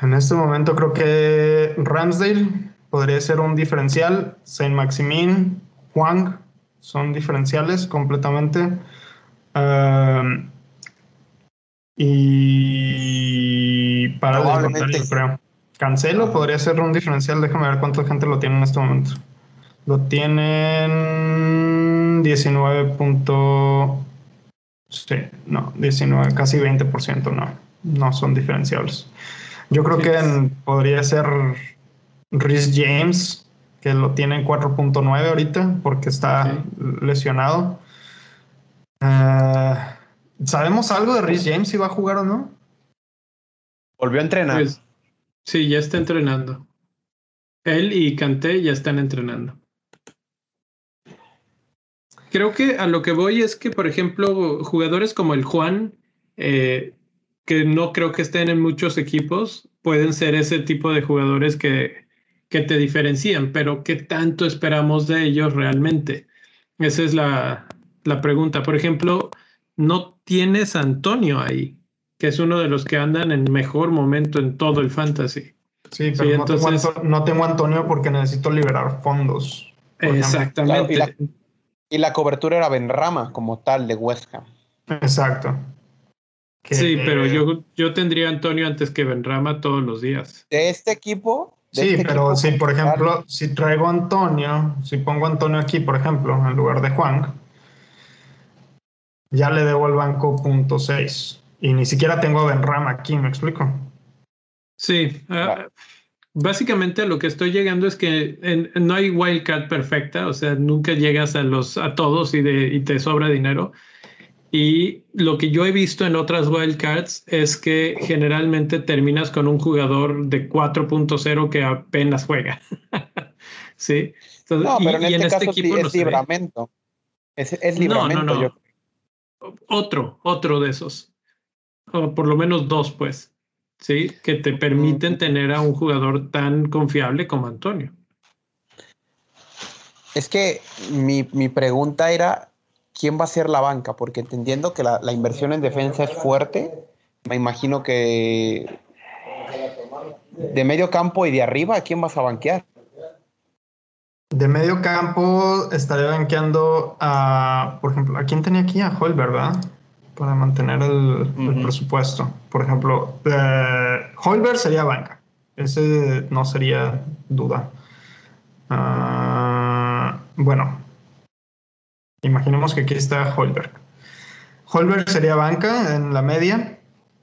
En este momento creo que Ramsdale podría ser un diferencial. Saint Maximin, Huang son diferenciales completamente. Uh, y para de yo creo. Cancelo podría ser un diferencial. Déjame ver cuánta gente lo tiene en este momento. Lo tienen 19. Sí, no, 19, casi 20%, no. No son diferenciables. Yo creo que en, podría ser Rhys James, que lo tiene en 4.9 ahorita porque está sí. lesionado. Uh, ¿Sabemos algo de Rhys James si va a jugar o no? Volvió a entrenar. Pues, sí, ya está entrenando. Él y Kanté ya están entrenando. Creo que a lo que voy es que, por ejemplo, jugadores como el Juan, eh, que no creo que estén en muchos equipos, pueden ser ese tipo de jugadores que, que te diferencian, pero ¿qué tanto esperamos de ellos realmente? Esa es la, la pregunta. Por ejemplo, no tienes a Antonio ahí, que es uno de los que andan en mejor momento en todo el fantasy. Sí, pero sí, no, entonces, tengo no, tengo a Antonio porque necesito liberar fondos. Exactamente. Claro, y, la, y, la, cobertura era Benrama como tal de West Ham. Exacto. Que, sí, pero yo, yo tendría a Antonio antes que Benrama todos los días. De este equipo. De sí, este pero equipo si, por ejemplo, si traigo a Antonio, si pongo a Antonio aquí, por ejemplo, en lugar de Juan, ya le debo al banco punto seis y ni siquiera tengo a Benrama aquí, ¿me explico? Sí, uh, básicamente a lo que estoy llegando es que en, no hay wildcard perfecta, o sea, nunca llegas a los a todos y, de, y te sobra dinero. Y lo que yo he visto en otras wildcards es que generalmente terminas con un jugador de 4.0 que apenas juega. sí. Entonces, no, pero y, en, este, en este caso equipo sí, es libramento. Es, es libramento, no, no, no. yo otro, otro de esos. O por lo menos dos, pues. Sí, que te permiten tener a un jugador tan confiable como Antonio. Es que mi, mi pregunta era, ¿quién va a ser la banca? Porque entendiendo que la, la, inversión en defensa es fuerte, me imagino que de medio campo y de arriba, ¿a quién vas a banquear? De medio campo estaré banqueando a, por ejemplo, ¿a quién tenía aquí? A Hall, ¿verdad? Para mantener el, uh -huh. el presupuesto. Por ejemplo, eh, Holberg sería banca. Ese no sería duda. Uh, bueno, imaginemos que aquí está Holberg. Holberg sería banca en la media.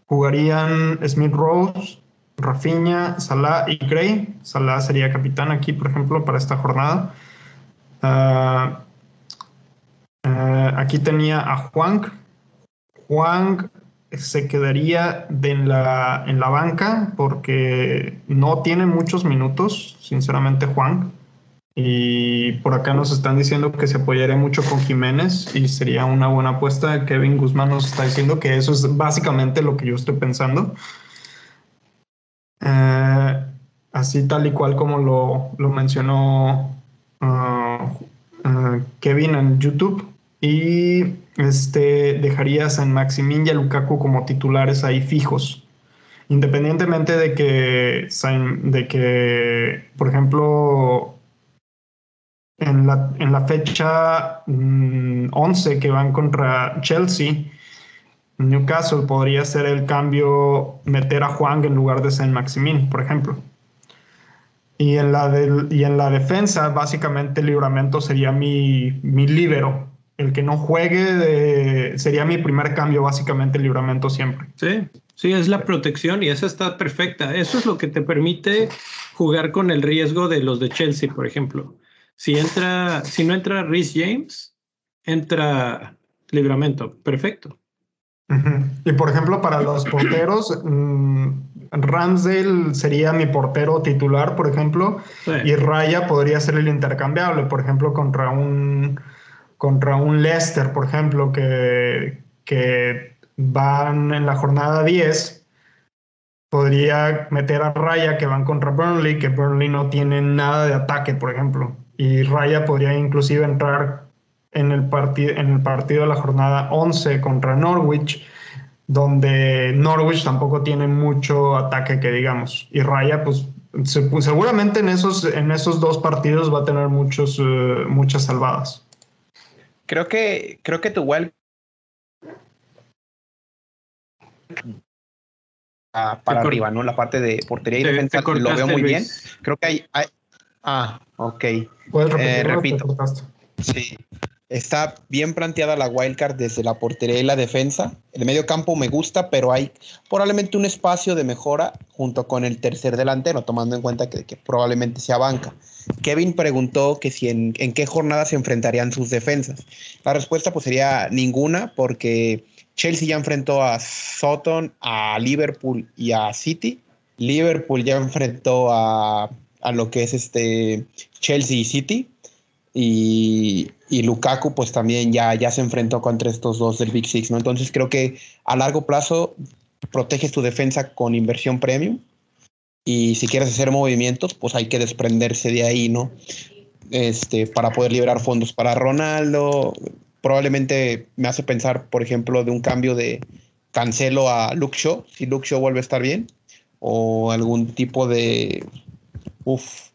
Jugarían Smith Rose, Rafinha, Salah y Gray. Salah sería capitán aquí, por ejemplo, para esta jornada. Uh, uh, aquí tenía a Juan. Juan se quedaría en, la, en la banca porque no tiene muchos minutos, sinceramente, Juan. Y por acá nos están diciendo que se apoyaría mucho con Jiménez y sería una buena apuesta. Kevin Guzmán nos está diciendo que eso es básicamente lo que yo estoy pensando. Eh, así tal y cual como lo, lo mencionó uh, uh, Kevin en YouTube. Y este, dejarías a Maximín y a Lukaku como titulares ahí fijos. Independientemente de que, de que por ejemplo, en la, en la fecha 11 mm, que van contra Chelsea, Newcastle podría ser el cambio, meter a Juan en lugar de Saint Maximín, por ejemplo. Y en la, y en la defensa, básicamente, el libramento sería mi, mi líbero. El que no juegue sería mi primer cambio, básicamente, el libramento siempre. Sí, sí, es la protección y esa está perfecta. Eso es lo que te permite jugar con el riesgo de los de Chelsea, por ejemplo. Si entra, si no entra Rhys James, entra Libramento. Perfecto. Y por ejemplo, para los porteros, mm, Ramsdale sería mi portero titular, por ejemplo, y Raya podría ser el intercambiable, por ejemplo, contra un contra un Leicester, por ejemplo, que, que van en la jornada 10, podría meter a Raya que van contra Burnley, que Burnley no tiene nada de ataque, por ejemplo y Raya podría inclusive entrar en el, en el partido de la jornada 11 contra Norwich, donde Norwich tampoco tiene mucho ataque que digamos. Y Raya, pues, seguramente en esos, en esos dos partidos va a tener muchos, eh, muchas salvadas. Creo que, creo que tu igual ah, para arriba, ¿no? La parte de portería y defensa lo veo muy bien. Creo que hay, Ah, ok. Eh, repito. Sí. Está bien planteada la wildcard desde la portería y la defensa. El medio campo me gusta, pero hay probablemente un espacio de mejora junto con el tercer delantero, tomando en cuenta que, probablemente sea banca. Kevin preguntó que si en, en, qué jornada se enfrentarían sus defensas. La respuesta pues sería ninguna, porque Chelsea ya enfrentó a Sutton, a Liverpool y a City. Liverpool ya enfrentó a a lo que es este Chelsea y City. Y, Lukaku pues también ya, ya se enfrentó contra estos dos del Big Six, ¿no? Entonces creo que a largo plazo proteges tu defensa con inversión premium y si quieres hacer movimientos pues hay que desprenderse de ahí, ¿no? Este, para poder liberar fondos para Ronaldo. Probablemente me hace pensar, por ejemplo, de un cambio de Cancelo a Luke Shaw, si Luke Shaw vuelve a estar bien, o algún tipo de Uf,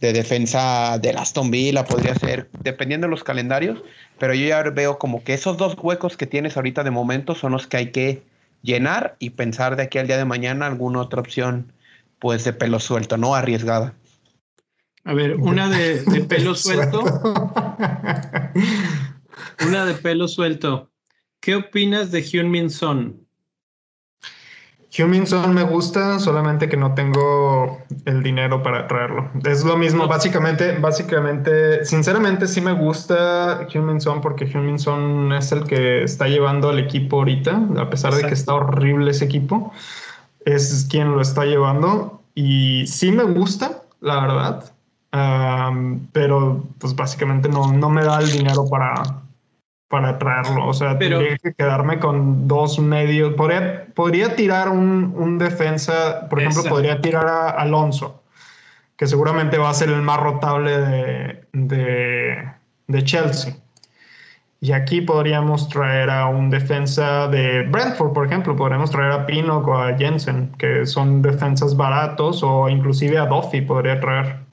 de defensa del Aston Villa podría ser, dependiendo de los calendarios, pero yo ya veo como que esos dos huecos que tienes ahorita de momento son los que hay que llenar y pensar de aquí al día de mañana alguna otra opción, pues de pelo suelto, no arriesgada. A ver, una de, pelo suelto. una de pelo suelto. ¿Qué opinas de Hyun Min Son? Huminson me gusta, solamente que no tengo el dinero para traerlo. Es lo mismo, básicamente, básicamente, sinceramente sí me gusta Huminson porque Huminson es el que está llevando al equipo ahorita, a pesar de que está horrible ese equipo, es quien lo está llevando y sí me gusta, la verdad, pero pues básicamente no, no me da el dinero para, para traerlo. O sea, tendría que quedarme con dos medios. Podría, podría tirar un, un defensa, por ejemplo, podría tirar a Alonso, que seguramente va a ser el más rotable de, de, de, Chelsea. Y aquí podríamos traer a un defensa de Brentford, por ejemplo. Podríamos traer a Pino o a Jensen, que son defensas baratos, o inclusive a Duffy podría traer.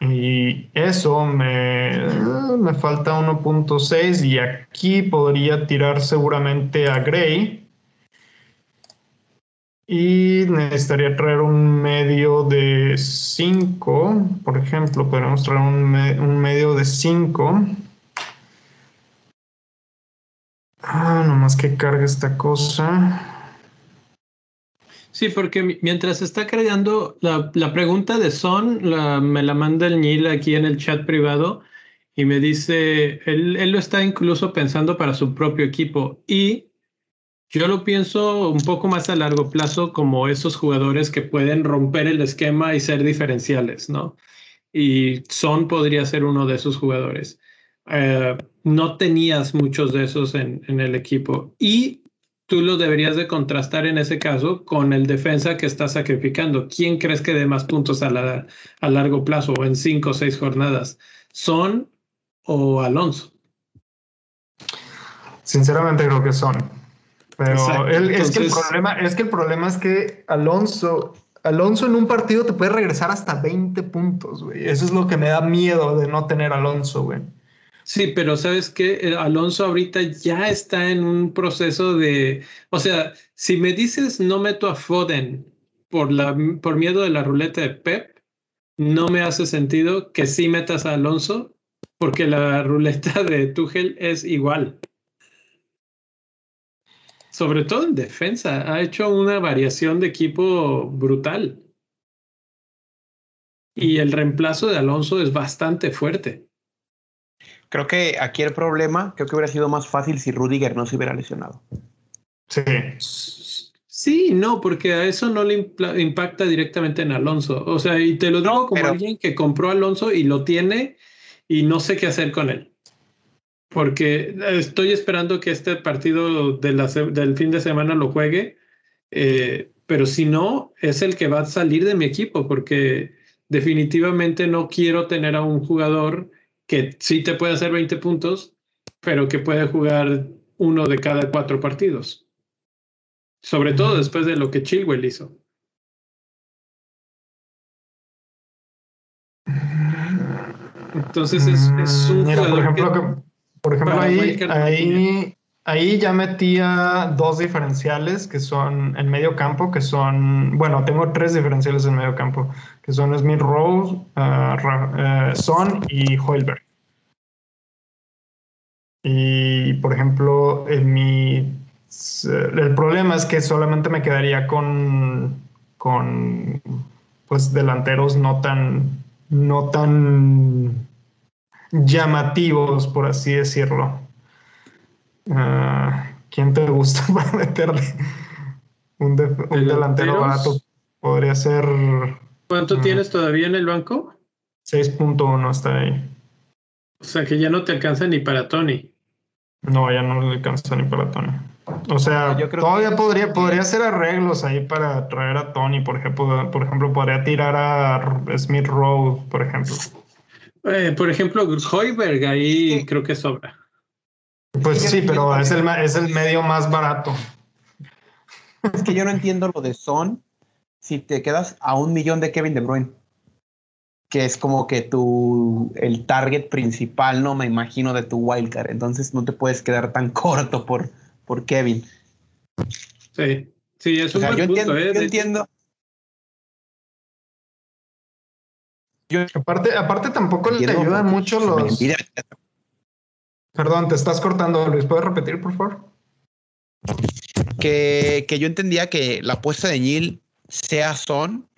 Y eso me, me falta 1.6 y aquí podría tirar seguramente a Gray. Y necesitaría traer un medio de 5, por ejemplo, podemos traer un, un medio de 5. Ah, nomás que cargue esta cosa. Sí, porque mientras está creando la, pregunta de Son, me la manda el Nil aquí en el chat privado y me dice, él, lo está incluso pensando para su propio equipo y Yo lo pienso un poco más a largo plazo como esos jugadores que pueden romper el esquema y ser diferenciales, ¿no? Y Son podría ser uno de esos jugadores. Eh, no tenías muchos de esos en, en, el equipo y tú lo deberías de contrastar en ese caso con el defensa que está sacrificando. ¿Quién crees que dé más puntos a, la, a largo plazo o en cinco o seis jornadas? ¿Son o Alonso? Sinceramente creo que son. Pero es, que el problema, es que el problema es que Alonso, Alonso en un partido te puede regresar hasta 20 puntos, güey. Eso es lo que me da miedo de no tener Alonso, güey. Sí, pero sabes que Alonso ahorita ya está en un proceso de, o sea, si me dices no meto a Foden por la por miedo de la ruleta de Pep, no me hace sentido que sí metas a Alonso porque la ruleta de Tuchel es igual sobre todo en defensa, ha hecho una variación de equipo brutal. Y el reemplazo de Alonso es bastante fuerte. Creo que aquí el problema, creo que hubiera sido más fácil si Rudiger no se hubiera lesionado. Sí. Sí, no, porque a eso no le impacta directamente en Alonso. O sea, y te lo digo como alguien que compró Alonso y lo tiene y no sé qué hacer con él porque estoy esperando que este partido de la, del fin de semana lo juegue, eh, pero si no, es el que va a salir de mi equipo, porque definitivamente no quiero tener a un jugador que sí te puede hacer 20 puntos, pero que puede jugar uno de cada cuatro partidos. Sobre todo después de lo que Chilwell hizo. Entonces es, es un Mira, por ejemplo, por ejemplo, ahí, ahí, ahí, ya metía dos diferenciales que son en medio campo, que son, bueno, tengo tres diferenciales en medio campo, que son Smith Rose, uh, Son y Hoilberg. Y, por ejemplo, mi, el problema es que solamente me quedaría con, con pues, delanteros no tan, no tan llamativos, por así decirlo. Uh, ¿Quién te gusta para meterle un, delantero barato? Podría ser. ¿Cuánto uh, tienes todavía en el banco? 6.1 está ahí. O sea que ya no te alcanza ni para Tony. No, ya no le alcanza ni para Tony. O sea, todavía podría, podría hacer arreglos ahí para traer a Tony, por ejemplo, por ejemplo, podría tirar a Smith Rowe, por ejemplo. Eh, por ejemplo, Hoiberg ahí creo que sobra. Pues sí, pero es el, es el medio más barato. Es que yo no entiendo lo de Son si te quedas a un millón de Kevin De Bruyne, que es como que tu el target principal, no me imagino, de tu wildcard. Entonces no te puedes quedar tan corto por, por Kevin. Sí, sí, es un buen punto, ¿eh? yo entiendo, aparte, aparte tampoco le ayudan mucho los. Perdón, te estás cortando, Luis. ¿Puedes repetir, por favor? Que, que yo entendía que la apuesta de Neil sea son,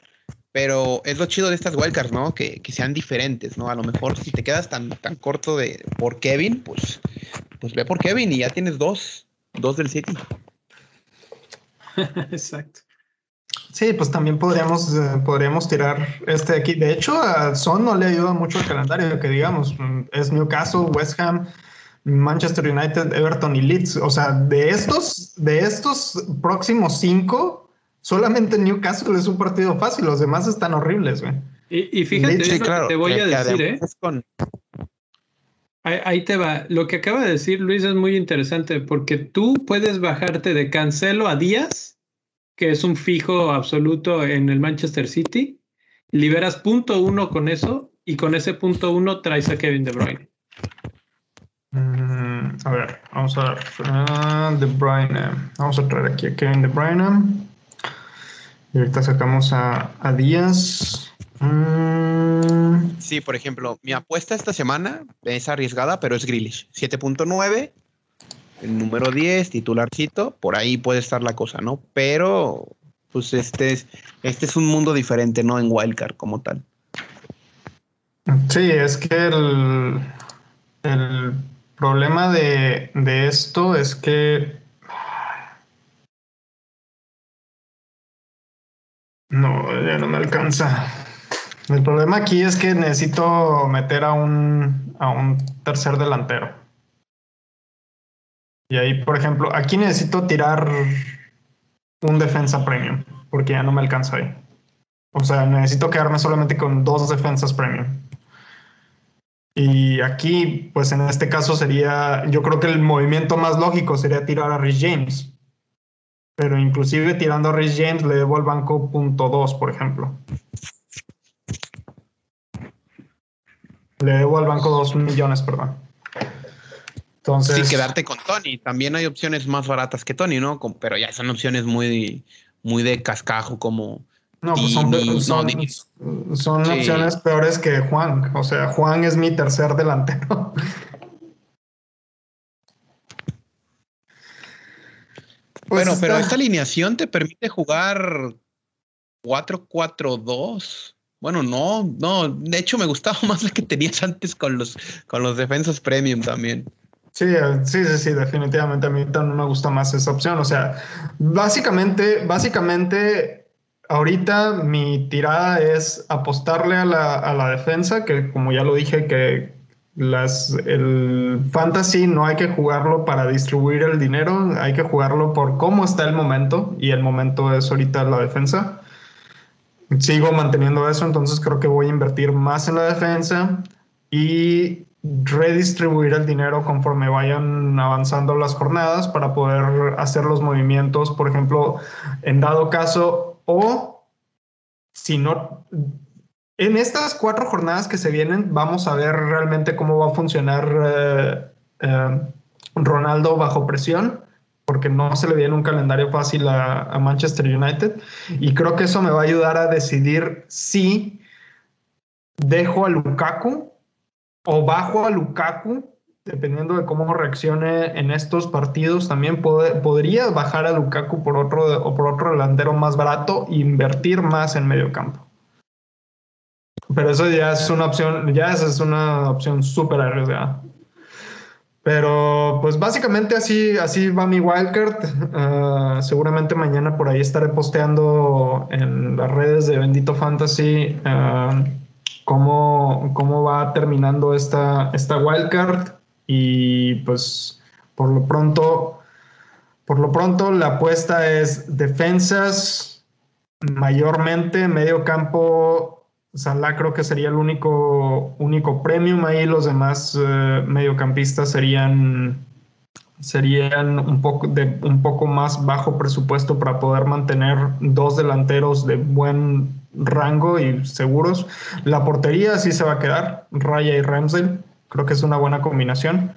pero es lo chido de estas wildcards, ¿no? Que, que, sean diferentes, ¿no? A lo mejor si te quedas tan, tan corto de por Kevin, pues, pues ve por Kevin y ya tienes dos, dos del City. Exacto. Sí, pues también podríamos, eh, podríamos tirar este aquí. De hecho, a Son no le ayuda mucho el calendario, que digamos, es Newcastle, West Ham, Manchester United, Everton y Leeds. O sea, de estos, de estos próximos cinco, solamente Newcastle es un partido fácil, los demás están horribles, güey. Y, fíjate, te voy a decir, ¿eh? Ahí, ahí, te va. Lo que acaba de decir Luis es muy interesante porque tú puedes bajarte de Cancelo a Díaz que es un fijo absoluto en el Manchester City, liberas punto uno con eso y con ese punto uno traes a Kevin De Bruyne. Mm, a ver, vamos a ver. Uh, de Bruyne. Vamos a traer aquí a Kevin De Bruyne. Y ahorita sacamos a, a Díaz. Mm. Sí, por ejemplo, mi apuesta esta semana es arriesgada, pero es Grealish. 7.9 el número 10, titularcito, por ahí puede estar la cosa, ¿no? Pero, pues este es, este es un mundo diferente, ¿no? En Wildcard como tal. Sí, es que el, el problema de, de esto es que No, ya no me alcanza. El problema aquí es que necesito meter a un, a un tercer delantero. Y ahí, por ejemplo, aquí necesito tirar un defensa premium, porque ya no me alcanza ahí. O sea, necesito quedarme solamente con dos defensas premium. Y aquí, pues en este caso sería, yo creo que el movimiento más lógico sería tirar a Rich James. Pero inclusive tirando a Rich James le debo al banco punto dos, por ejemplo. Le debo al banco dos millones, perdón. Entonces. Sí, quedarte con Tony. También hay opciones más baratas que Tony, ¿no? Pero ya son opciones muy, muy de cascajo, como. No, pues son, son, opciones peores que Juan. O sea, Juan es mi tercer delantero. Pues bueno, pero esta alineación te permite jugar 4-4-2. Bueno, no, no. De hecho, me gustaba más la que tenías antes con los, con los defensas premium también. Sí, sí, sí, sí, definitivamente a mí también me gusta más esa opción. O sea, básicamente, básicamente, ahorita mi tirada es apostarle a la, a la defensa, que como ya lo dije, que las, el fantasy no hay que jugarlo para distribuir el dinero, hay que jugarlo por cómo está el momento, y el momento es ahorita la defensa. Sigo manteniendo eso, entonces creo que voy a invertir más en la defensa y redistribuir el dinero conforme vayan avanzando las jornadas para poder hacer los movimientos, por ejemplo, en dado caso, o si no, en estas cuatro jornadas que se vienen, vamos a ver realmente cómo va a funcionar eh, eh, Ronaldo bajo presión, porque no se le viene un calendario fácil a Manchester United, y creo que eso me va a ayudar a decidir si dejo a Lukaku o bajo a Lukaku, dependiendo de cómo reaccione en estos partidos, también podría bajar a Lukaku por otro, o por otro delantero más barato e invertir más en medio campo. Pero eso ya es una opción, ya es una opción súper arriesgada. Pero pues básicamente así, así va mi wildcard. Uh, seguramente mañana por ahí estaré posteando en las redes de Bendito Fantasy. Uh, cómo, cómo va terminando esta, esta wildcard y pues por lo pronto, por lo pronto la apuesta es defensas mayormente, medio campo, Salah creo que sería el único, único premium ahí, los demás eh, mediocampistas serían serían un poco, de, un poco más bajo presupuesto para poder mantener dos delanteros de buen rango y seguros. La portería sí se va a quedar, Raya y Ramsey, creo que es una buena combinación.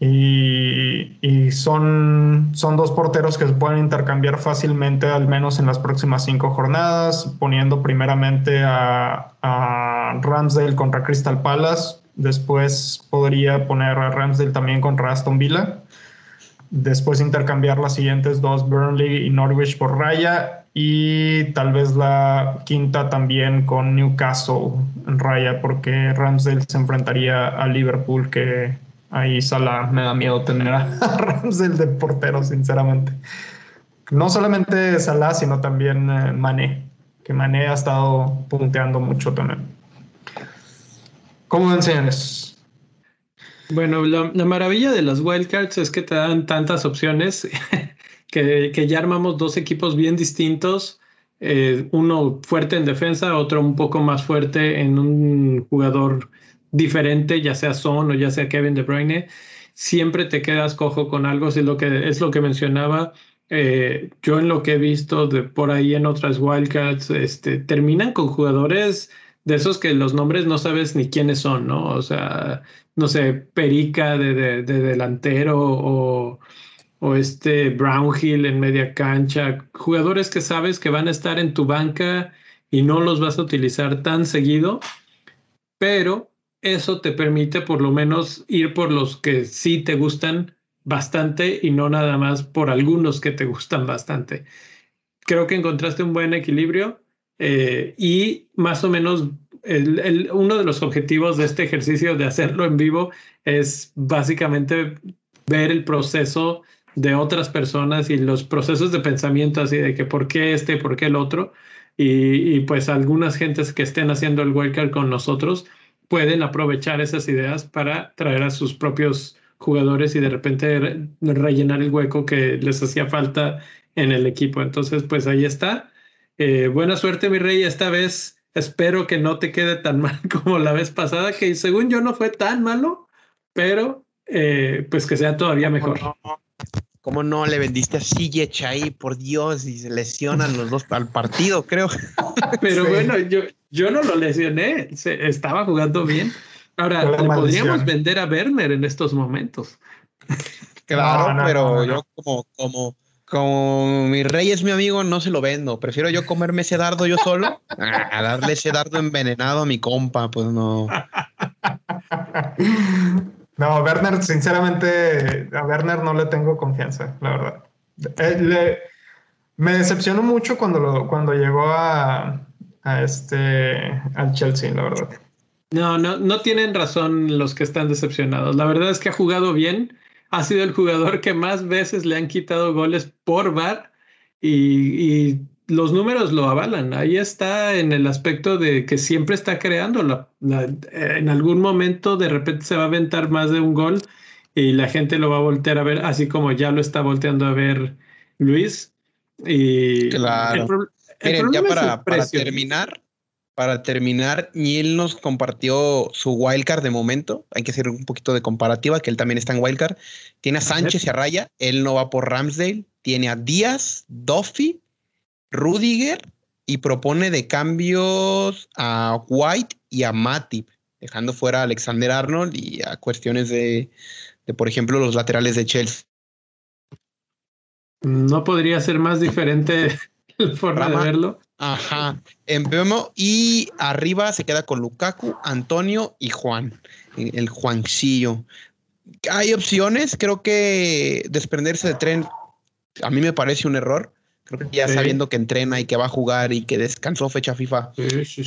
Y, y, son, son dos porteros que se pueden intercambiar fácilmente, al menos en las próximas cinco jornadas, poniendo primeramente a, a Ramsdale contra Crystal Palace, después podría poner a Ramsdale también contra Aston Villa, después intercambiar las siguientes dos, Burnley y Norwich por Raya, y tal vez la quinta también con Newcastle en raya, porque Ramsdale se enfrentaría a Liverpool, que ahí Salah me da miedo tener a Ramsdale de portero, sinceramente. No solamente Salah, sino también eh, Mané, que Mané ha estado punteando mucho también. ¿Cómo ven, señores? Bueno, la, la maravilla de las wildcards es que te dan tantas opciones que, ya armamos dos equipos bien distintos, eh, uno fuerte en defensa, otro un poco más fuerte en un jugador diferente, ya sea Son o ya sea Kevin De Bruyne, siempre te quedas cojo con algo, si es lo que, es lo que mencionaba. Eh, yo en lo que he visto de por ahí en otras wildcards, este, terminan con jugadores de esos que los nombres no sabes ni quiénes son, ¿no? O sea, no sé, Perica de, de delantero o o este Brownhill en media cancha, jugadores que sabes que van a estar en tu banca y no los vas a utilizar tan seguido, pero eso te permite por lo menos ir por los que sí te gustan bastante y no nada más por algunos que te gustan bastante. Creo que encontraste un buen equilibrio eh, y más o menos uno de los objetivos de este ejercicio de hacerlo en vivo es básicamente ver el proceso de otras personas y los procesos de pensamiento así de que por qué este, por qué el otro. y, pues algunas gentes que estén haciendo el wildcard con nosotros pueden aprovechar esas ideas para traer a sus propios jugadores y de repente rellenar el hueco que les hacía falta en el equipo. Entonces, pues ahí está. Eh, buena suerte, mi rey. Esta vez espero que no te quede tan mal como la vez pasada, que según yo no fue tan malo, pero eh, pues que sea todavía mejor. ¿Cómo no le vendiste a CJ ahí? Por Dios, y se lesionan los dos al partido, creo. Pero bueno, yo, yo no lo lesioné, se, estaba jugando bien. Ahora, le podríamos vender a Werner en estos momentos. Claro, pero yo como, como, como mi rey es mi amigo, no se lo vendo. Prefiero yo comerme ese dardo yo solo a darle ese dardo envenenado a mi compa, pues no. No, Werner, sinceramente, a Werner no le tengo confianza, la verdad. Eh, me decepcionó mucho cuando, cuando llegó a, este, al Chelsea, la verdad. No, no, no tienen razón los que están decepcionados. La verdad es que ha jugado bien. Ha sido el jugador que más veces le han quitado goles por VAR y, y los números lo avalan. Ahí está en el aspecto de que siempre está creando. La, en algún momento de repente se va a aventar más de un gol y la gente lo va a voltear a ver, así como ya lo está volteando a ver Luis. Y claro. ya para, para, terminar, para terminar, Neil nos compartió su wildcard de momento. Hay que hacer un poquito de comparativa, que él también está en wildcard. Tiene a Sánchez y a Raya. Él no va por Ramsdale. Tiene a Díaz, Duffy, Rudiger y propone de cambios a White y a Matip, dejando fuera a Alexander Arnold y a cuestiones de, por ejemplo, los laterales de Chelsea. No podría ser más diferente la forma de verlo. Ajá. En y arriba se queda con Lukaku, Antonio y Juan, el Juancillo. Hay opciones, creo que desprenderse de tren a mí me parece un error. Creo que ya sabiendo que entrena y que va a jugar y que descansó fecha FIFA,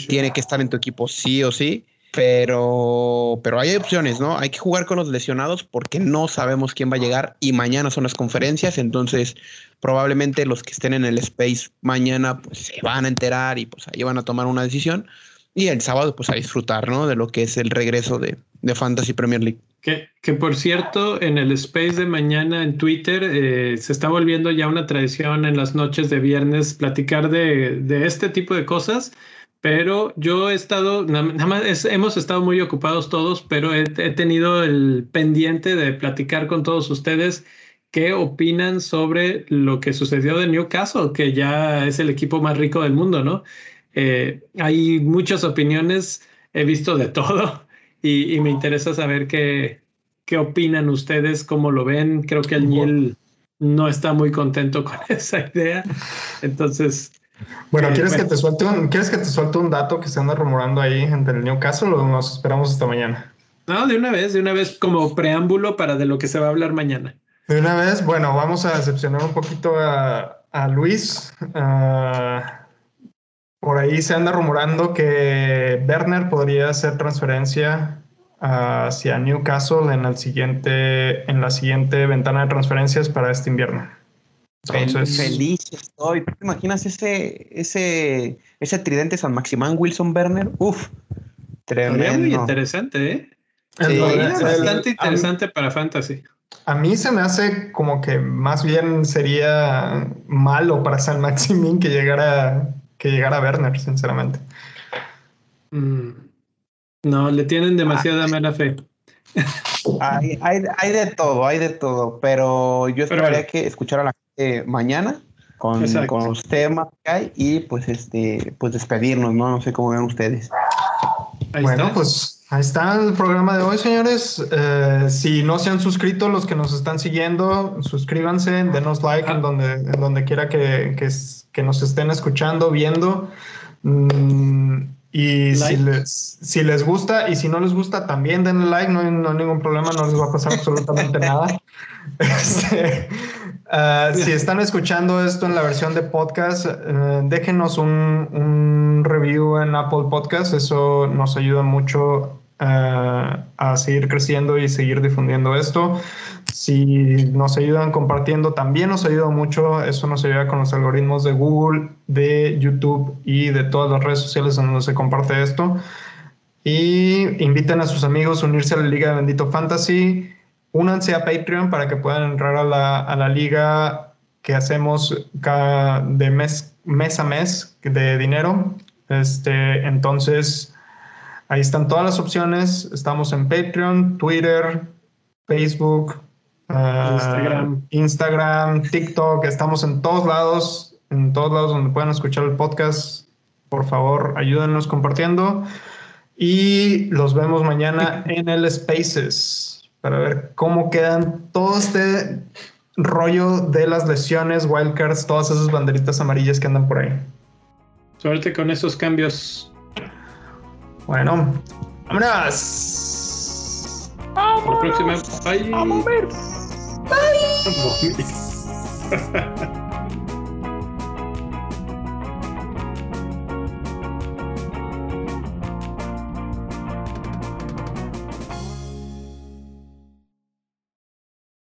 tiene que estar en tu equipo sí o sí. Pero, pero hay opciones, ¿no? Hay que jugar con los lesionados porque no sabemos quién va a llegar y mañana son las conferencias, entonces probablemente los que estén en el space mañana pues se van a enterar y pues ahí van a tomar una decisión y el sábado pues a disfrutar, ¿no? De lo que es el regreso de, de Fantasy Premier League. Que, que, por cierto, en el space de mañana en Twitter eh, se está volviendo ya una tradición en las noches de viernes platicar de, de este tipo de cosas. Pero yo he estado, nada más hemos estado muy ocupados todos, pero he, he, tenido el pendiente de platicar con todos ustedes qué opinan sobre lo que sucedió de Newcastle, que ya es el equipo más rico del mundo, ¿no? Eh, hay muchas opiniones, he visto de todo y, me interesa saber qué, qué opinan ustedes, cómo lo ven. Creo que el Niel no está muy contento con esa idea. Entonces. Bueno, eh, ¿quieres, Que te suelte un, ¿quieres que te suelte un dato que se anda rumorando ahí entre el Newcastle o nos esperamos hasta mañana? No, de una vez, de una vez como preámbulo para de lo que se va a hablar mañana. De una vez, bueno, vamos a decepcionar un poquito a, a Luis. Por ahí se anda rumorando que Werner podría hacer transferencia hacia Newcastle en, el siguiente, en la siguiente ventana de transferencias para este invierno. Feliz estoy. ¿Te imaginas ese, ese, ese tridente San Maximán Wilson Werner? Uf, tremendo. muy interesante, ¿eh? bastante interesante para Fantasy. A mí se me hace como que más bien sería malo para San Maximín que llegara que llegar a Werner, sinceramente. Mm. No, le tienen demasiada mala fe. Hay, hay, de todo, hay de todo, pero yo esperaría que escuchara a la gente mañana con, con, los temas que hay y pues este pues despedirnos, ¿no? No sé cómo ven ustedes. bueno, pues ahí está el programa de hoy, señores. Eh, si no se han suscrito, los que nos están siguiendo, suscríbanse, denos like en donde, en donde quiera que, que, que nos estén escuchando, viendo. Mm, y si les, si les gusta y si no les gusta, también denle like, no hay, ningún problema, no les va a pasar absolutamente nada. Este, ah, si están escuchando esto en la versión de podcast, eh, déjenos un, un, review en Apple Podcast, eso nos ayuda mucho ah, a seguir creciendo y seguir difundiendo esto. Si nos ayudan compartiendo, también nos ayuda mucho. Eso nos ayuda con los algoritmos de Google, de YouTube y de todas las redes sociales en donde se comparte esto. Y inviten a sus amigos a unirse a la Liga de Bendito Fantasy. Únanse a Patreon para que puedan entrar a la, a la liga que hacemos cada, de mes, mes a mes de dinero. Este, entonces, ahí están todas las opciones. Estamos en Patreon, Twitter, Facebook, uh, Instagram. Instagram, TikTok. Estamos en todos lados, en todos lados donde puedan escuchar el podcast. Por favor, ayúdenos compartiendo. Y los vemos mañana en el Spaces para ver cómo quedan todo este rollo de las lesiones, wildcards, todas esas banderitas amarillas que andan por ahí. Suerte con esos cambios. Bueno, vámonos. Hasta la próxima. Bye. Vamos a ver. Bye.